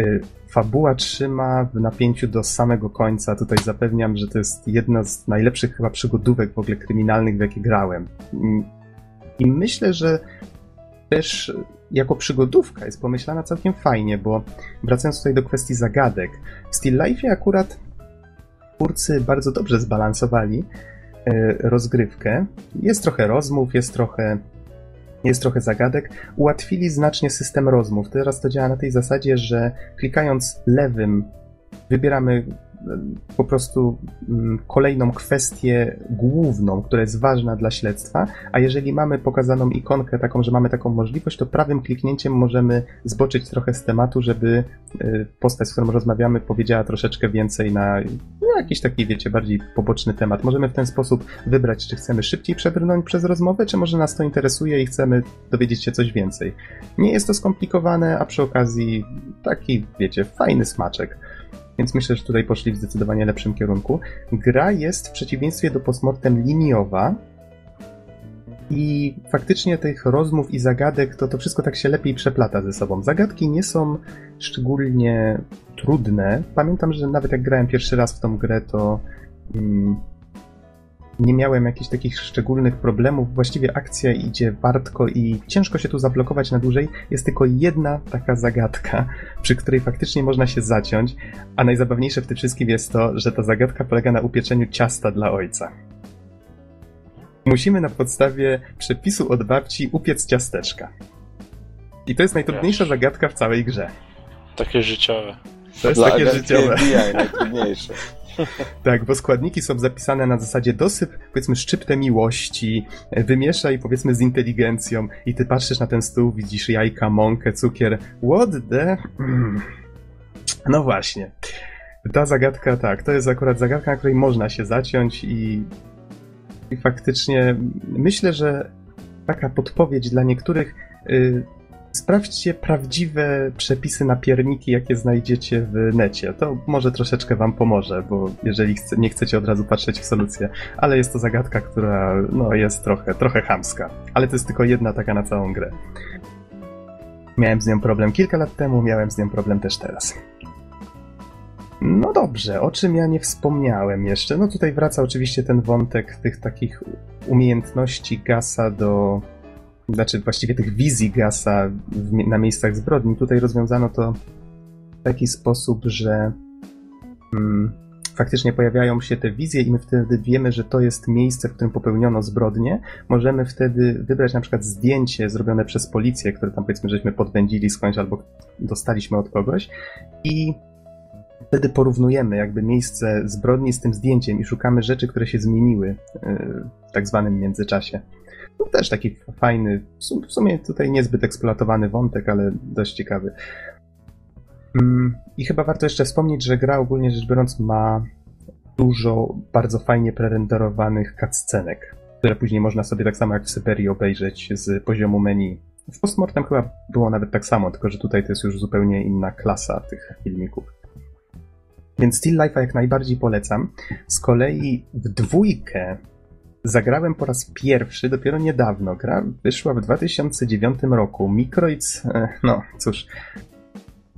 Y, fabuła trzyma w napięciu do samego końca. Tutaj zapewniam, że to jest jedna z najlepszych chyba przygodówek w ogóle kryminalnych, w jakie grałem. I myślę, że też jako przygodówka jest pomyślana całkiem fajnie, bo wracając tutaj do kwestii zagadek, w Still Life akurat twórcy bardzo dobrze zbalansowali y, rozgrywkę. Jest trochę rozmów, jest trochę jest trochę zagadek, ułatwili znacznie system rozmów. Teraz to działa na tej zasadzie, że klikając lewym wybieramy po prostu mm, kolejną kwestię główną, która jest ważna dla śledztwa, a jeżeli mamy pokazaną ikonkę taką, że mamy taką możliwość, to prawym kliknięciem możemy zboczyć trochę z tematu, żeby y, postać, z którą rozmawiamy, powiedziała troszeczkę więcej na no, jakiś taki, wiecie, bardziej poboczny temat. Możemy w ten sposób wybrać, czy chcemy szybciej przebrnąć przez rozmowę, czy może nas to interesuje i chcemy dowiedzieć się coś więcej. Nie jest to skomplikowane, a przy okazji taki, wiecie, fajny smaczek więc myślę, że tutaj poszli w zdecydowanie lepszym kierunku. Gra jest w przeciwieństwie do postmortem liniowa i faktycznie tych rozmów i zagadek to to wszystko tak się lepiej przeplata ze sobą. Zagadki nie są szczególnie trudne. Pamiętam, że nawet jak grałem pierwszy raz w tą grę, to mm, nie miałem jakichś takich szczególnych problemów. Właściwie akcja idzie wartko i ciężko się tu zablokować na dłużej. Jest tylko jedna taka zagadka, przy której faktycznie można się zaciąć, a najzabawniejsze w tym wszystkim jest to, że ta zagadka polega na upieczeniu ciasta dla ojca. Musimy na podstawie przepisu od babci upiec ciasteczka. I to jest najtrudniejsza zagadka w całej grze. Takie życiowe. To jest Dla takie życiowe. najtrudniejsze. tak, bo składniki są zapisane na zasadzie dosyp, powiedzmy, szczyptę miłości, wymieszaj, powiedzmy, z inteligencją i ty patrzysz na ten stół, widzisz jajka, mąkę, cukier. What the... Mm. No właśnie. Ta zagadka, tak, to jest akurat zagadka, na której można się zaciąć i, i faktycznie myślę, że taka podpowiedź dla niektórych y, Sprawdźcie prawdziwe przepisy na pierniki, jakie znajdziecie w necie. To może troszeczkę wam pomoże, bo jeżeli chce, nie chcecie od razu patrzeć w solucję, ale jest to zagadka, która no, jest trochę, trochę chamska. Ale to jest tylko jedna taka na całą grę. Miałem z nią problem kilka lat temu, miałem z nią problem też teraz. No dobrze, o czym ja nie wspomniałem jeszcze? No tutaj wraca oczywiście ten wątek tych takich umiejętności Gasa do. Znaczy właściwie tych wizji Gasa na miejscach zbrodni. Tutaj rozwiązano to w taki sposób, że mm, faktycznie pojawiają się te wizje i my wtedy wiemy, że to jest miejsce, w którym popełniono zbrodnię. Możemy wtedy wybrać na przykład zdjęcie zrobione przez policję, które tam powiedzmy, żeśmy podwędzili skądś albo dostaliśmy od kogoś i wtedy porównujemy jakby miejsce zbrodni z tym zdjęciem i szukamy rzeczy, które się zmieniły e, w tak zwanym międzyczasie. No też taki fajny, w sumie tutaj niezbyt eksploatowany wątek, ale dość ciekawy. Mm, I chyba warto jeszcze wspomnieć, że gra ogólnie rzecz biorąc ma dużo bardzo fajnie prerenderowanych cutscenek, które później można sobie tak samo jak w Syberii obejrzeć z poziomu menu. W Postmortem chyba było nawet tak samo, tylko że tutaj to jest już zupełnie inna klasa tych filmików. Więc Still Life'a jak najbardziej polecam. Z kolei w dwójkę zagrałem po raz pierwszy dopiero niedawno. Gra wyszła w 2009 roku. Microids, e, no cóż,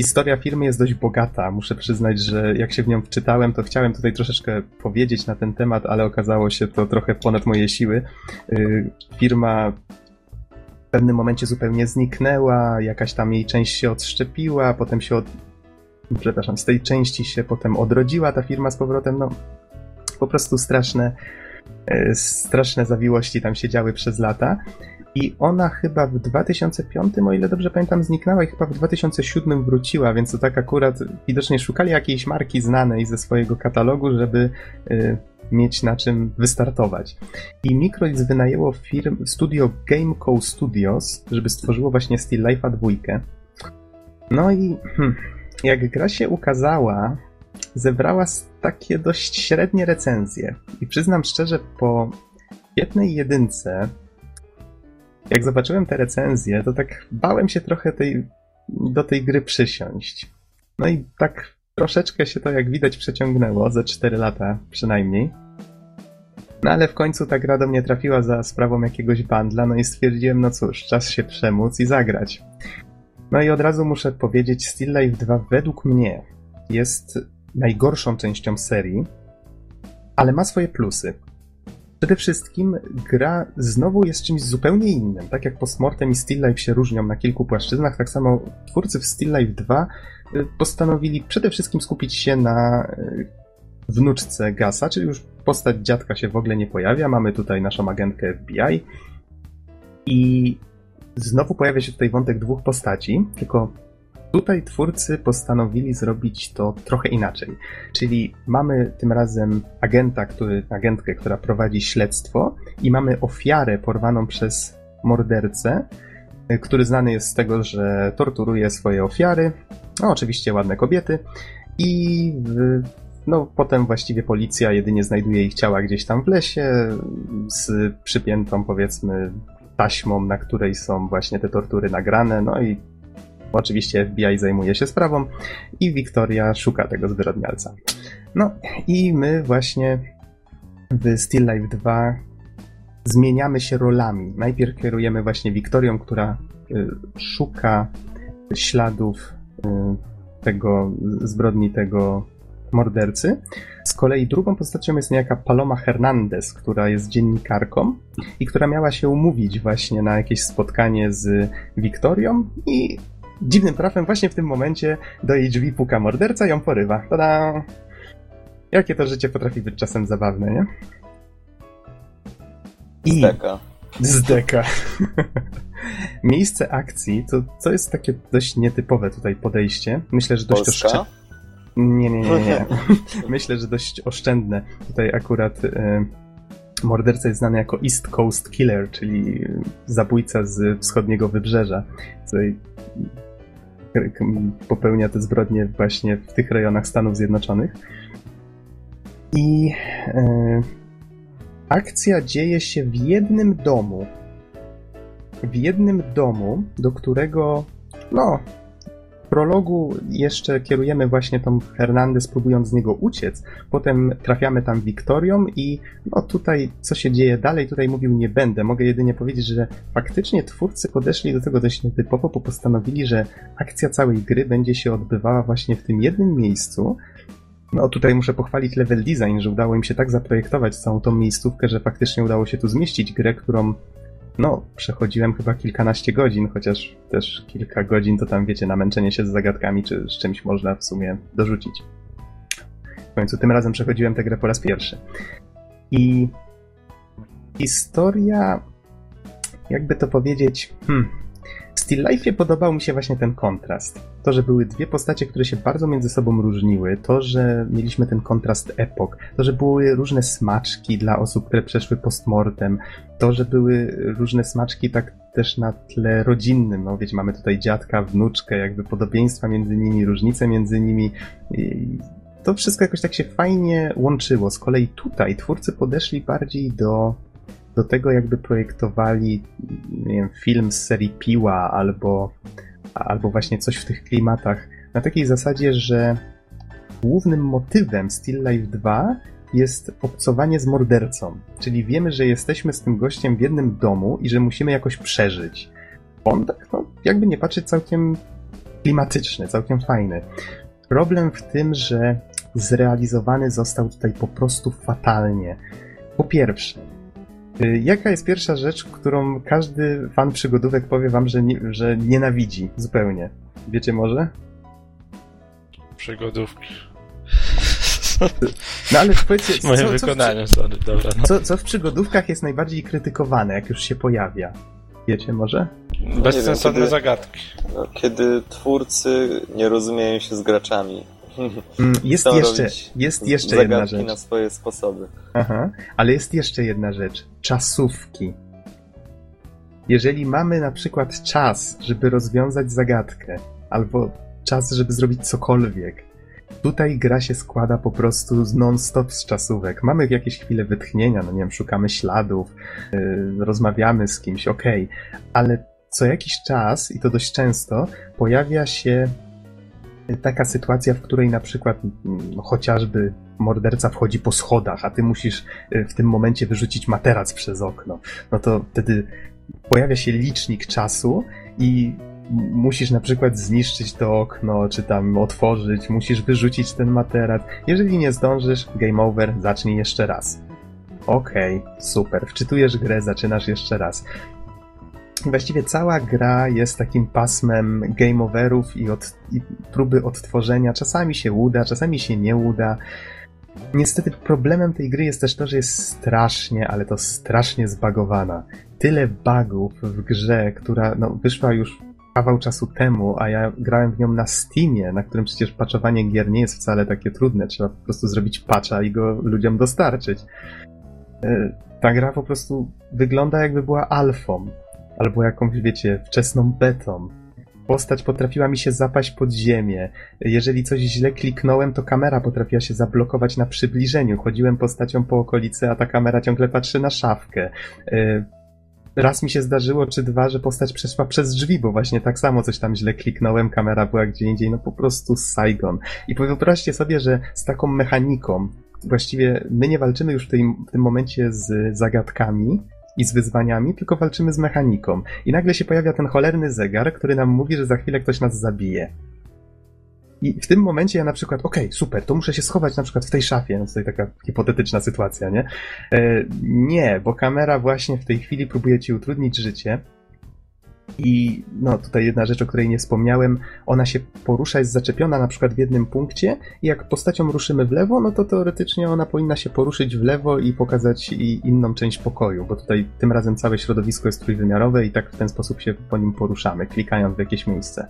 Historia firmy jest dość bogata. Muszę przyznać, że jak się w nią wczytałem, to chciałem tutaj troszeczkę powiedzieć na ten temat, ale okazało się to trochę ponad moje siły. Y, firma w pewnym momencie zupełnie zniknęła, jakaś tam jej część się odszczepiła, potem się od... przepraszam, z tej części się potem odrodziła ta firma z powrotem. No, po prostu straszne, straszne zawiłości tam się działy przez lata. I ona chyba w 2005, o ile dobrze pamiętam, zniknęła i chyba w 2007 wróciła, więc to tak akurat widocznie szukali jakiejś marki znanej ze swojego katalogu, żeby y, mieć na czym wystartować. I Microids wynajęło firm, studio Gameco Studios, żeby stworzyło właśnie Still Life'a 2. No i hmm, jak gra się ukazała, zebrała takie dość średnie recenzje. I przyznam szczerze, po jednej jedynce jak zobaczyłem te recenzje, to tak bałem się trochę tej, do tej gry przysiąść. No i tak troszeczkę się to, jak widać, przeciągnęło, ze 4 lata przynajmniej. No ale w końcu ta gra do mnie trafiła za sprawą jakiegoś bandla, no i stwierdziłem, no cóż, czas się przemóc i zagrać. No i od razu muszę powiedzieć, Still Life 2 według mnie jest najgorszą częścią serii, ale ma swoje plusy. Przede wszystkim gra znowu jest czymś zupełnie innym. Tak jak Postmortem i Still Life się różnią na kilku płaszczyznach, tak samo twórcy w Still Life 2 y, postanowili przede wszystkim skupić się na y, wnuczce Gasa, czyli już postać dziadka się w ogóle nie pojawia. Mamy tutaj naszą agentkę FBI i znowu pojawia się tutaj wątek dwóch postaci, tylko Tutaj twórcy postanowili zrobić to trochę inaczej. Czyli mamy tym razem agenta, który, agentkę, która prowadzi śledztwo i mamy ofiarę porwaną przez mordercę, y, który znany jest z tego, że torturuje swoje ofiary. No, oczywiście ładne kobiety. I w, no, potem właściwie policja jedynie znajduje ich ciała gdzieś tam w lesie z przypiętą, powiedzmy, taśmą, na której są właśnie te tortury nagrane. No i Oczywiście FBI zajmuje się sprawą i Victoria szuka tego zwyrodnialca. No i my właśnie w Still Life 2 zmieniamy się rolami. Najpierw kierujemy właśnie Wiktorią, która y, szuka śladów y, tego zbrodni tego mordercy. Z kolei drugą postacią jest niejaka Paloma Hernandez, która jest dziennikarką i która miała się umówić właśnie na jakieś spotkanie z Wiktorią i dziwnym trafem właśnie w tym momencie do jej drzwi puka morderca ją porywa. Tada! Jakie to życie potrafi być czasem zabawne, nie? I... Zdeka. Zdeka. Miejsce akcji to, to jest takie dość nietypowe tutaj podejście. Myślę, że dość oszczędne. Nie, nie, nie, nie. Myślę, że dość oszczędne. Tutaj akurat y, morderca jest znany jako East Coast Killer, czyli zabójca z wschodniego wybrzeża. Tutaj popełnia te zbrodnie właśnie w tych rejonach Stanów Zjednoczonych. I e, akcja dzieje się w jednym domu. W jednym domu, do którego, no, prologu jeszcze kierujemy właśnie tą Hernandez, próbując z niego uciec. Potem trafiamy tam Wiktorią i no tutaj co się dzieje dalej, tutaj mówił nie będę. Mogę jedynie powiedzieć, że faktycznie twórcy podeszli do tego dość nietypowo, bo postanowili, że akcja całej gry będzie się odbywała właśnie w tym jednym miejscu No tutaj muszę pochwalić level design, że udało im się tak zaprojektować całą tą miejscówkę, że faktycznie udało się tu zmieścić grę, którą no, przechodziłem chyba kilkanaście godzin, chociaż też kilka godzin to tam, wiecie, namęczenie się z zagadkami czy z czymś można w sumie dorzucić. W końcu tym razem przechodziłem tę grę po raz pierwszy. I historia, jakby to powiedzieć, hmm, w Still Life'ie podobał mi się właśnie ten kontrast. To, że były dwie postacie, które się bardzo między sobą różniły, to, że mieliśmy ten kontrast epok, to, że były różne smaczki dla osób, które przeszły postmortem, to, że były różne smaczki tak też na tle rodzinnym. No wiecie, mamy tutaj dziadka, wnuczkę, jakby podobieństwa między nimi, różnice między nimi. To wszystko jakoś tak się fajnie łączyło. Z kolei tutaj twórcy podeszli bardziej do do tego jakby projektowali nie wiem, film z serii Piła albo, albo właśnie coś w tych klimatach. Na takiej zasadzie, że głównym motywem Still Life 2 jest obcowanie z mordercą. Czyli wiemy, że jesteśmy z tym gościem w jednym domu i że musimy jakoś przeżyć. On tak, no, jakby nie patrzeć, całkiem klimatyczny, całkiem fajny. Problem w tym, że zrealizowany został tutaj po prostu fatalnie. Po pierwsze, jaka jest pierwsza rzecz, którą każdy fan przygodówek powie wam, że, nie, że nienawidzi zupełnie? Wiecie może? Przygodówki. No ale powiedzcie... Moje co, wykonanie, co w, sorry, dobra. No. Co, co w przygodówkach jest najbardziej krytykowane, jak już się pojawia? Wiecie może? Bezsensowne zagadki. No, kiedy twórcy nie rozumieją się z graczami. Mm, jest jeszcze, jest jeszcze jedna rzecz. na swoje sposoby. Aha, ale jest jeszcze jedna rzecz. Czasówki. Jeżeli mamy na przykład czas, żeby rozwiązać zagadkę, albo czas, żeby zrobić cokolwiek, tutaj gra się składa po prostu non-stop z czasówek. Mamy jakieś chwile wytchnienia, no nie wiem, szukamy śladów, yy, rozmawiamy z kimś, okej, okay. ale co jakiś czas, i to dość często, pojawia się taka sytuacja, w której na przykład no, chociażby morderca wchodzi po schodach, a ty musisz y, w tym momencie wyrzucić materac przez okno, no to wtedy pojawia się licznik czasu i musisz na przykład zniszczyć to okno, czy tam otworzyć, musisz wyrzucić ten materac. Jeżeli nie zdążysz, game over, zacznij jeszcze raz. Okej, okay, super. Wczytujesz grę, zaczynasz jeszcze raz. Właściwie cała gra jest takim pasmem game overów i, od, i próby odtworzenia. Czasami się uda, czasami się nie uda. Niestety problemem tej gry jest też to, że jest strasznie, ale to strasznie zbagowana. Tyle bugów w grze, która no, wyszła już kawał czasu temu, a ja grałem w nią na Steamie, na którym przecież patchowanie gier nie jest wcale takie trudne. Trzeba po prostu zrobić patcha i go ludziom dostarczyć. E, ta gra po prostu wygląda jakby była alfą albo jakąś, wiecie, wczesną betą. Postać potrafiła mi się zapaść pod ziemię. Jeżeli coś źle kliknąłem, to kamera potrafiła się zablokować na przybliżeniu. Chodziłem postacią po okolicy, a ta kamera ciągle patrzy na szafkę. E, raz mi się zdarzyło, czy dwa, że postać przeszła przez drzwi, bo właśnie tak samo coś tam źle kliknąłem, kamera była gdzie indziej, no po prostu Saigon. I wyobraźcie sobie, że z taką mechaniką, właściwie my nie walczymy już w, w tym momencie z zagadkami, i z wyzwaniami, tylko walczymy z mechaniką. I nagle się pojawia ten cholerny zegar, który nam mówi, że za chwilę ktoś nas zabije. I w tym momencie ja na przykład, okej, okay, super, to muszę się schować na przykład w tej szafie. No tutaj taka hipotetyczna sytuacja, nie? E, nie, bo kamera właśnie w tej chwili próbuje ci utrudnić życie i no tutaj jedna rzecz, o której nie wspomniałem, ona się porusza, jest zaczepiona na przykład w jednym punkcie i jak postacią ruszymy w lewo, no to teoretycznie ona powinna się poruszyć w lewo i pokazać inną część pokoju, bo tutaj tym razem całe środowisko jest trójwymiarowe i tak w ten sposób się po nim poruszamy, klikając w jakieś miejsce.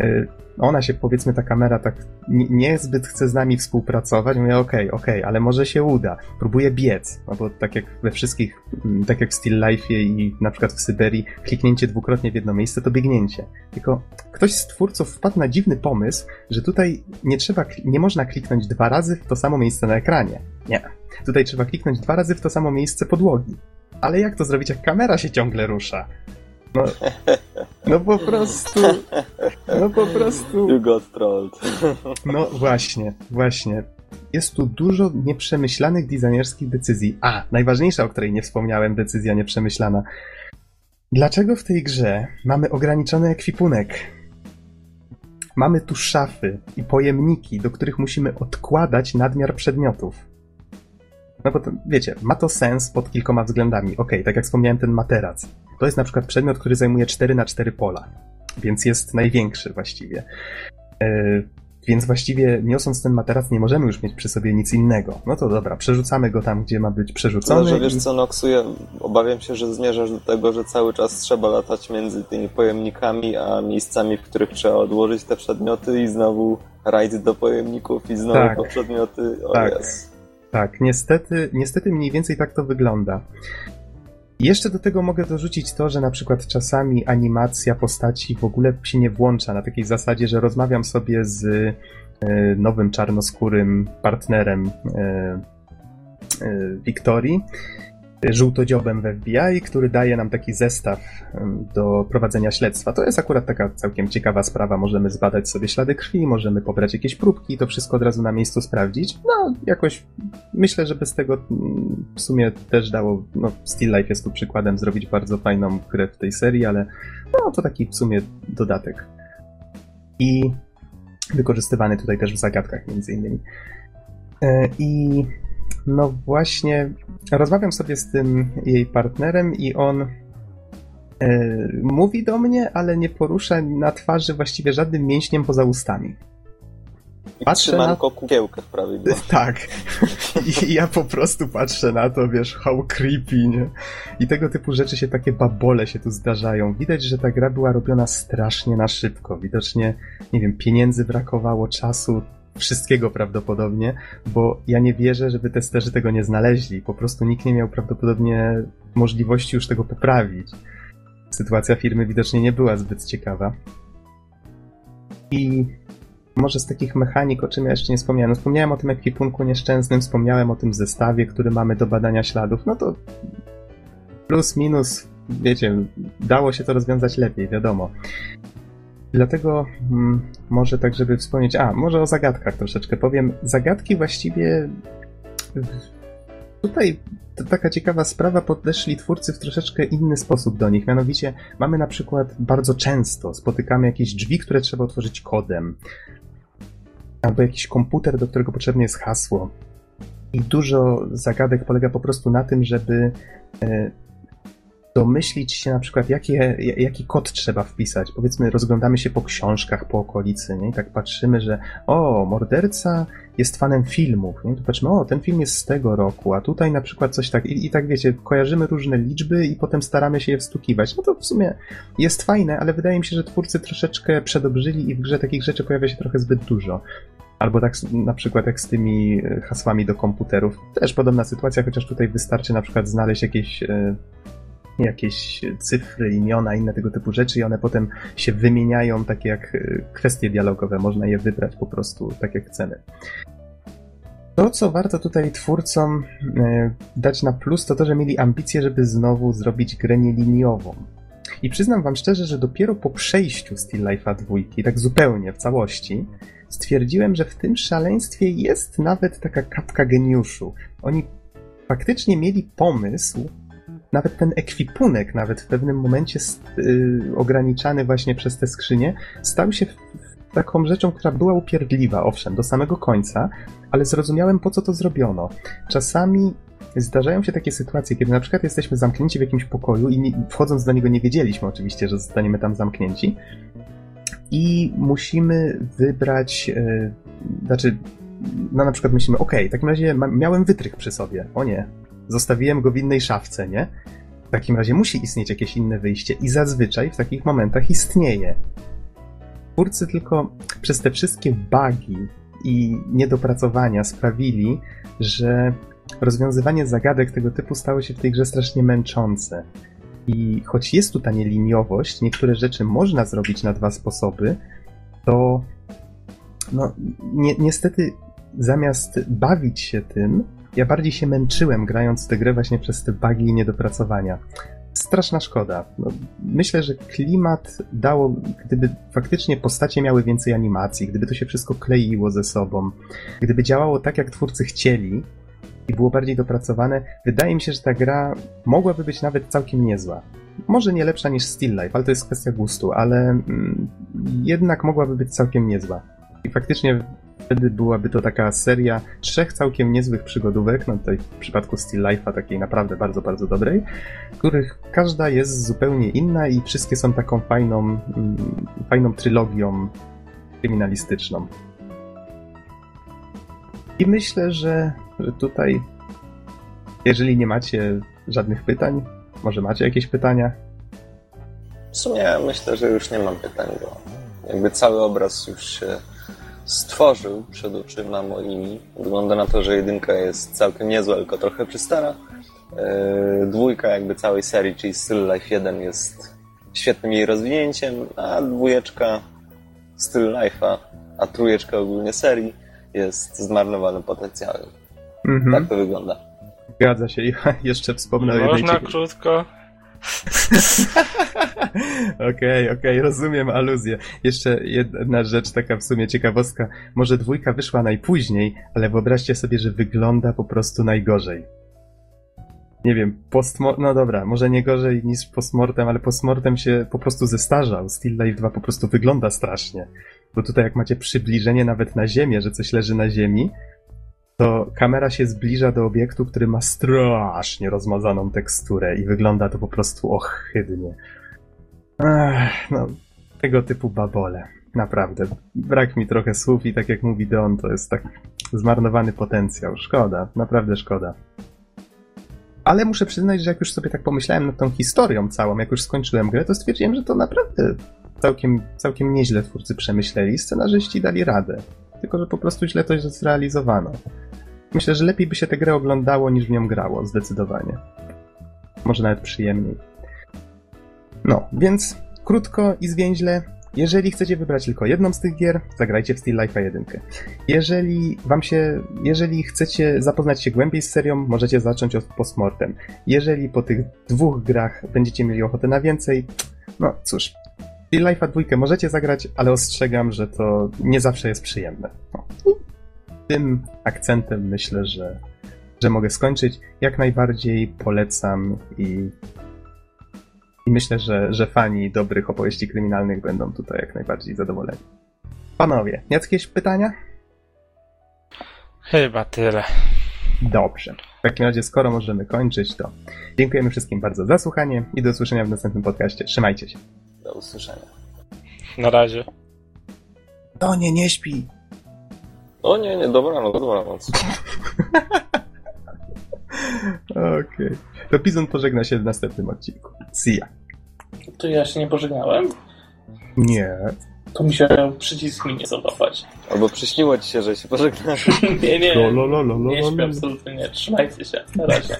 E, ona się, powiedzmy, ta kamera tak niezbyt chce z nami współpracować. Mówię, okej, okay, okej, okay, ale może się uda. Próbuję biec, no bo tak jak we wszystkich, mm, tak jak w Still Life'ie i na przykład w Syberii, kliknięcie dwukrotnie w jedno miejsce to biegnięcie. Tylko ktoś z twórców wpadł na dziwny pomysł, że tutaj nie trzeba, nie można kliknąć dwa razy w to samo miejsce na ekranie. Nie. Tutaj trzeba kliknąć dwa razy w to samo miejsce podłogi. Ale jak to zrobić, jak kamera się ciągle rusza? No, no po prostu. No po prostu. You got trolled. No właśnie, właśnie. Jest tu dużo nieprzemyślanych designerskich decyzji. A, najważniejsza, o której nie wspomniałem, decyzja nieprzemyślana. Dlaczego w tej grze mamy ograniczony ekwipunek? Mamy tu szafy i pojemniki, do których musimy odkładać nadmiar przedmiotów. No bo to, wiecie, ma to sens pod kilkoma względami. Okej, okay, tak jak wspomniałem, ten materac. To jest na przykład przedmiot, który zajmuje 4 na 4 pola, więc jest największy właściwie. Yy, więc właściwie niosąc ten materac nie możemy już mieć przy sobie nic innego. No to dobra, przerzucamy go tam, gdzie ma być przerzucony. No, że wiesz co, Noxu, ja obawiam się, że zmierzasz do tego, że cały czas trzeba latać między tymi pojemnikami, a miejscami, w których trzeba odłożyć te przedmioty i znowu rajd do pojemników i znowu tak. po przedmioty. O tak. Yes. Tak, niestety, niestety mniej więcej tak to wygląda. Jeszcze do tego mogę dorzucić to, że na przykład czasami animacja postaci w ogóle się nie włącza na takiej zasadzie, że rozmawiam sobie z e, nowym czarnoskórym partnerem e, e, Wiktorii żółtodziobem w FBI, który daje nam taki zestaw do prowadzenia śledztwa. To jest akurat taka całkiem ciekawa sprawa. Możemy zbadać sobie ślady krwi, możemy pobrać jakieś próbki i to wszystko od razu na miejscu sprawdzić. No, jakoś myślę, że bez tego mm, w sumie też dało, no, Still Life jest tu przykładem zrobić bardzo fajną grę w tej serii, ale no, to taki w sumie dodatek. I wykorzystywany tutaj też w zagadkach między innymi. E, I no właśnie, rozmawiam sobie z tym jej partnerem i on e, mówi do mnie, ale nie porusza na twarzy właściwie żadnym mięśniem poza ustami. I patrzę na kukiełkę prawie. Tak. I ja po prostu patrzę na to, wiesz, how creepy, nie? I tego typu rzeczy się, takie babole się tu zdarzają. Widać, że ta gra była robiona strasznie na szybko. Widocznie, nie wiem, pieniędzy brakowało, czasu, wszystkiego prawdopodobnie, bo ja nie wierzę, żeby testerzy tego nie znaleźli. Po prostu nikt nie miał prawdopodobnie możliwości już tego poprawić. Sytuacja firmy widocznie nie była zbyt ciekawa. I może z takich mechanik, o czym ja jeszcze nie wspomniałem. No, wspomniałem o tym ekwipunku nieszczęsnym, wspomniałem o tym zestawie, który mamy do badania śladów. No to plus, minus, wiecie, dało się to rozwiązać lepiej, wiadomo. Dlatego hmm, może tak, żeby wspomnieć, a może o zagadkach troszeczkę powiem. Zagadki właściwie tutaj to taka ciekawa sprawa, podeszli twórcy w troszeczkę inny sposób do nich. Mianowicie mamy na przykład bardzo często spotykamy jakieś drzwi, które trzeba otworzyć kodem. Albo jakiś komputer, do którego potrzebne jest hasło. I dużo zagadek polega po prostu na tym, żeby e, domyślić się na przykład, jakie, jaki kod trzeba wpisać. Powiedzmy, rozglądamy się po książkach, po okolicy, nie? I tak patrzymy, że o, morderca jest fanem filmów, nie? To patrzymy, o, ten film jest z tego roku, a tutaj na przykład coś tak, i, i tak wiecie, kojarzymy różne liczby i potem staramy się je wstukiwać. No to w sumie jest fajne, ale wydaje mi się, że twórcy troszeczkę przedobrzyli i w grze takich rzeczy pojawia się trochę zbyt dużo. Albo tak na przykład jak z tymi e, hasłami do komputerów. Też podobna sytuacja, chociaż tutaj wystarczy na przykład znaleźć jakieś e, jakieś cyfry, imiona, inne tego typu rzeczy i one potem się wymieniają takie jak e, kwestie dialogowe, można je wybrać po prostu tak jak chcemy. To, co warto tutaj twórcom e, dać na plus, to to, że mieli ambicje, żeby znowu zrobić grę nieliniową. I przyznam wam szczerze, że dopiero po przejściu Still Life'a 2, tak zupełnie w całości, stwierdziłem, że w tym szaleństwie jest nawet taka kapka geniuszu. Oni faktycznie mieli pomysł, nawet ten ekwipunek, nawet w pewnym momencie yy, ograniczany właśnie przez te skrzynie, stał się taką rzeczą, która była upierdliwa, owszem, do samego końca, ale zrozumiałem po co to zrobiono. Czasami zdarzają się takie sytuacje, kiedy na przykład jesteśmy zamknięci w jakimś pokoju i nie, wchodząc do niego nie wiedzieliśmy oczywiście, że zostaniemy tam zamknięci i musimy wybrać, yy, znaczy, no na przykład myślimy, ok, w takim razie miałem wytrych przy sobie, o nie, Zostawiłem go w innej szafce, nie? W takim razie musi istnieć jakieś inne wyjście i zazwyczaj w takich momentach istnieje. Twórcy tylko przez te wszystkie bugi i niedopracowania sprawili, że rozwiązywanie zagadek tego typu stało się w tej grze strasznie męczące. I choć jest tu ta nieliniowość, niektóre rzeczy można zrobić na dwa sposoby, to no, ni niestety zamiast bawić się tym, ja bardziej się męczyłem grając tę grę właśnie przez te bugi i niedopracowania. Straszna szkoda. No, myślę, że klimat dało, gdyby faktycznie postacie miały więcej animacji, gdyby to się wszystko kleiło ze sobą, gdyby działało tak, jak twórcy chcieli i było bardziej dopracowane, wydaje mi się, że ta gra mogłaby być nawet całkiem niezła. Może nie lepsza niż Still Life, ale to jest kwestia gustu, ale mm, jednak mogłaby być całkiem niezła. I faktycznie wtedy byłaby to taka seria trzech całkiem niezłych przygodówek, no tutaj w przypadku Still Life'a takiej naprawdę bardzo, bardzo dobrej, których każda jest zupełnie inna i wszystkie są taką fajną, mm, fajną trylogią kryminalistyczną. I myślę, że, że tutaj, jeżeli nie macie żadnych pytań, może macie jakieś pytania? W sumie myślę, że już nie mam pytań, bo jakby cały obraz już się stworzył przed oczyma moimi. Wygląda na to, że jedynka jest całkiem niezła, tylko trochę przystara. Yy, dwójka jakby całej serii, czyli Still Life 1 jest świetnym jej rozwinięciem, a dwójeczka Still Life'a, a trójeczka ogólnie serii jest zmarnowanym potencjałem. Mhm. Tak to wygląda. Zgadza się. Ja jeszcze wspomnę o jednej... Można krótko. Okej, okej, okay, rozumiem aluzję. Jeszcze jedna rzecz, taka w sumie ciekawostka. Może dwójka wyszła najpóźniej, ale wyobraźcie sobie, że wygląda po prostu najgorzej. Nie wiem, postmo... No dobra, może nie gorzej niż postmortem, ale postmortem się po prostu zestarzał. Still Life 2 po prostu wygląda strasznie. Bo tutaj jak macie przybliżenie nawet na ziemię, że coś leży na ziemi, to kamera się zbliża do obiektu, który ma strasznie rozmazaną teksturę i wygląda to po prostu ohydnie. Ech, no, tego typu babole. Naprawdę. Brak mi trochę słów i tak jak mówi Don, to jest tak zmarnowany potencjał. Szkoda, naprawdę szkoda. Ale muszę przyznać, że jak już sobie tak pomyślałem nad tą historią całą, jak już skończyłem grę, to stwierdziłem, że to naprawdę całkiem, całkiem nieźle twórcy przemyśleli. Scenarzyści dali radę. Tylko, że po prostu źle to zrealizowano. Myślę, że lepiej by się tę grę oglądało niż w nią grało, zdecydowanie. Może nawet przyjemniej. No, więc krótko i zwięźle, jeżeli chcecie wybrać tylko jedną z tych gier, zagrajcie w Still Life 1. Jeżeli wam się, jeżeli chcecie zapoznać się głębiej z serią, możecie zacząć od Postmortem. Jeżeli po tych dwóch grach będziecie mieli ochotę na więcej, no cóż, Still Life'a 2 możecie zagrać, ale ostrzegam, że to nie zawsze jest przyjemne. No. Tym akcentem myślę, że, że mogę skończyć. Jak najbardziej polecam i i myślę, że, że fani dobrych opowieści kryminalnych będą tutaj jak najbardziej zadowoleni. Panowie, jakieś pytania? Chyba tyle. Dobrze. W takim razie, skoro możemy kończyć, to dziękujemy wszystkim bardzo za słuchanie i do usłyszenia w następnym podcaście. Trzymajcie się. Do usłyszenia. Na razie. O nie, nie śpi. O nie, nie, dobranoc, dobranoc. Okej. Okay. To Pizon pożegna się w następnym odcinku. See ya. To ja się nie pożegnałem? Nie. To się przycisk mi nie załapać. Albo przyśniło ci się, że się pożegnasz. nie, nie. Nie śpię absolutnie nie. Trzymajcie się. Na razie.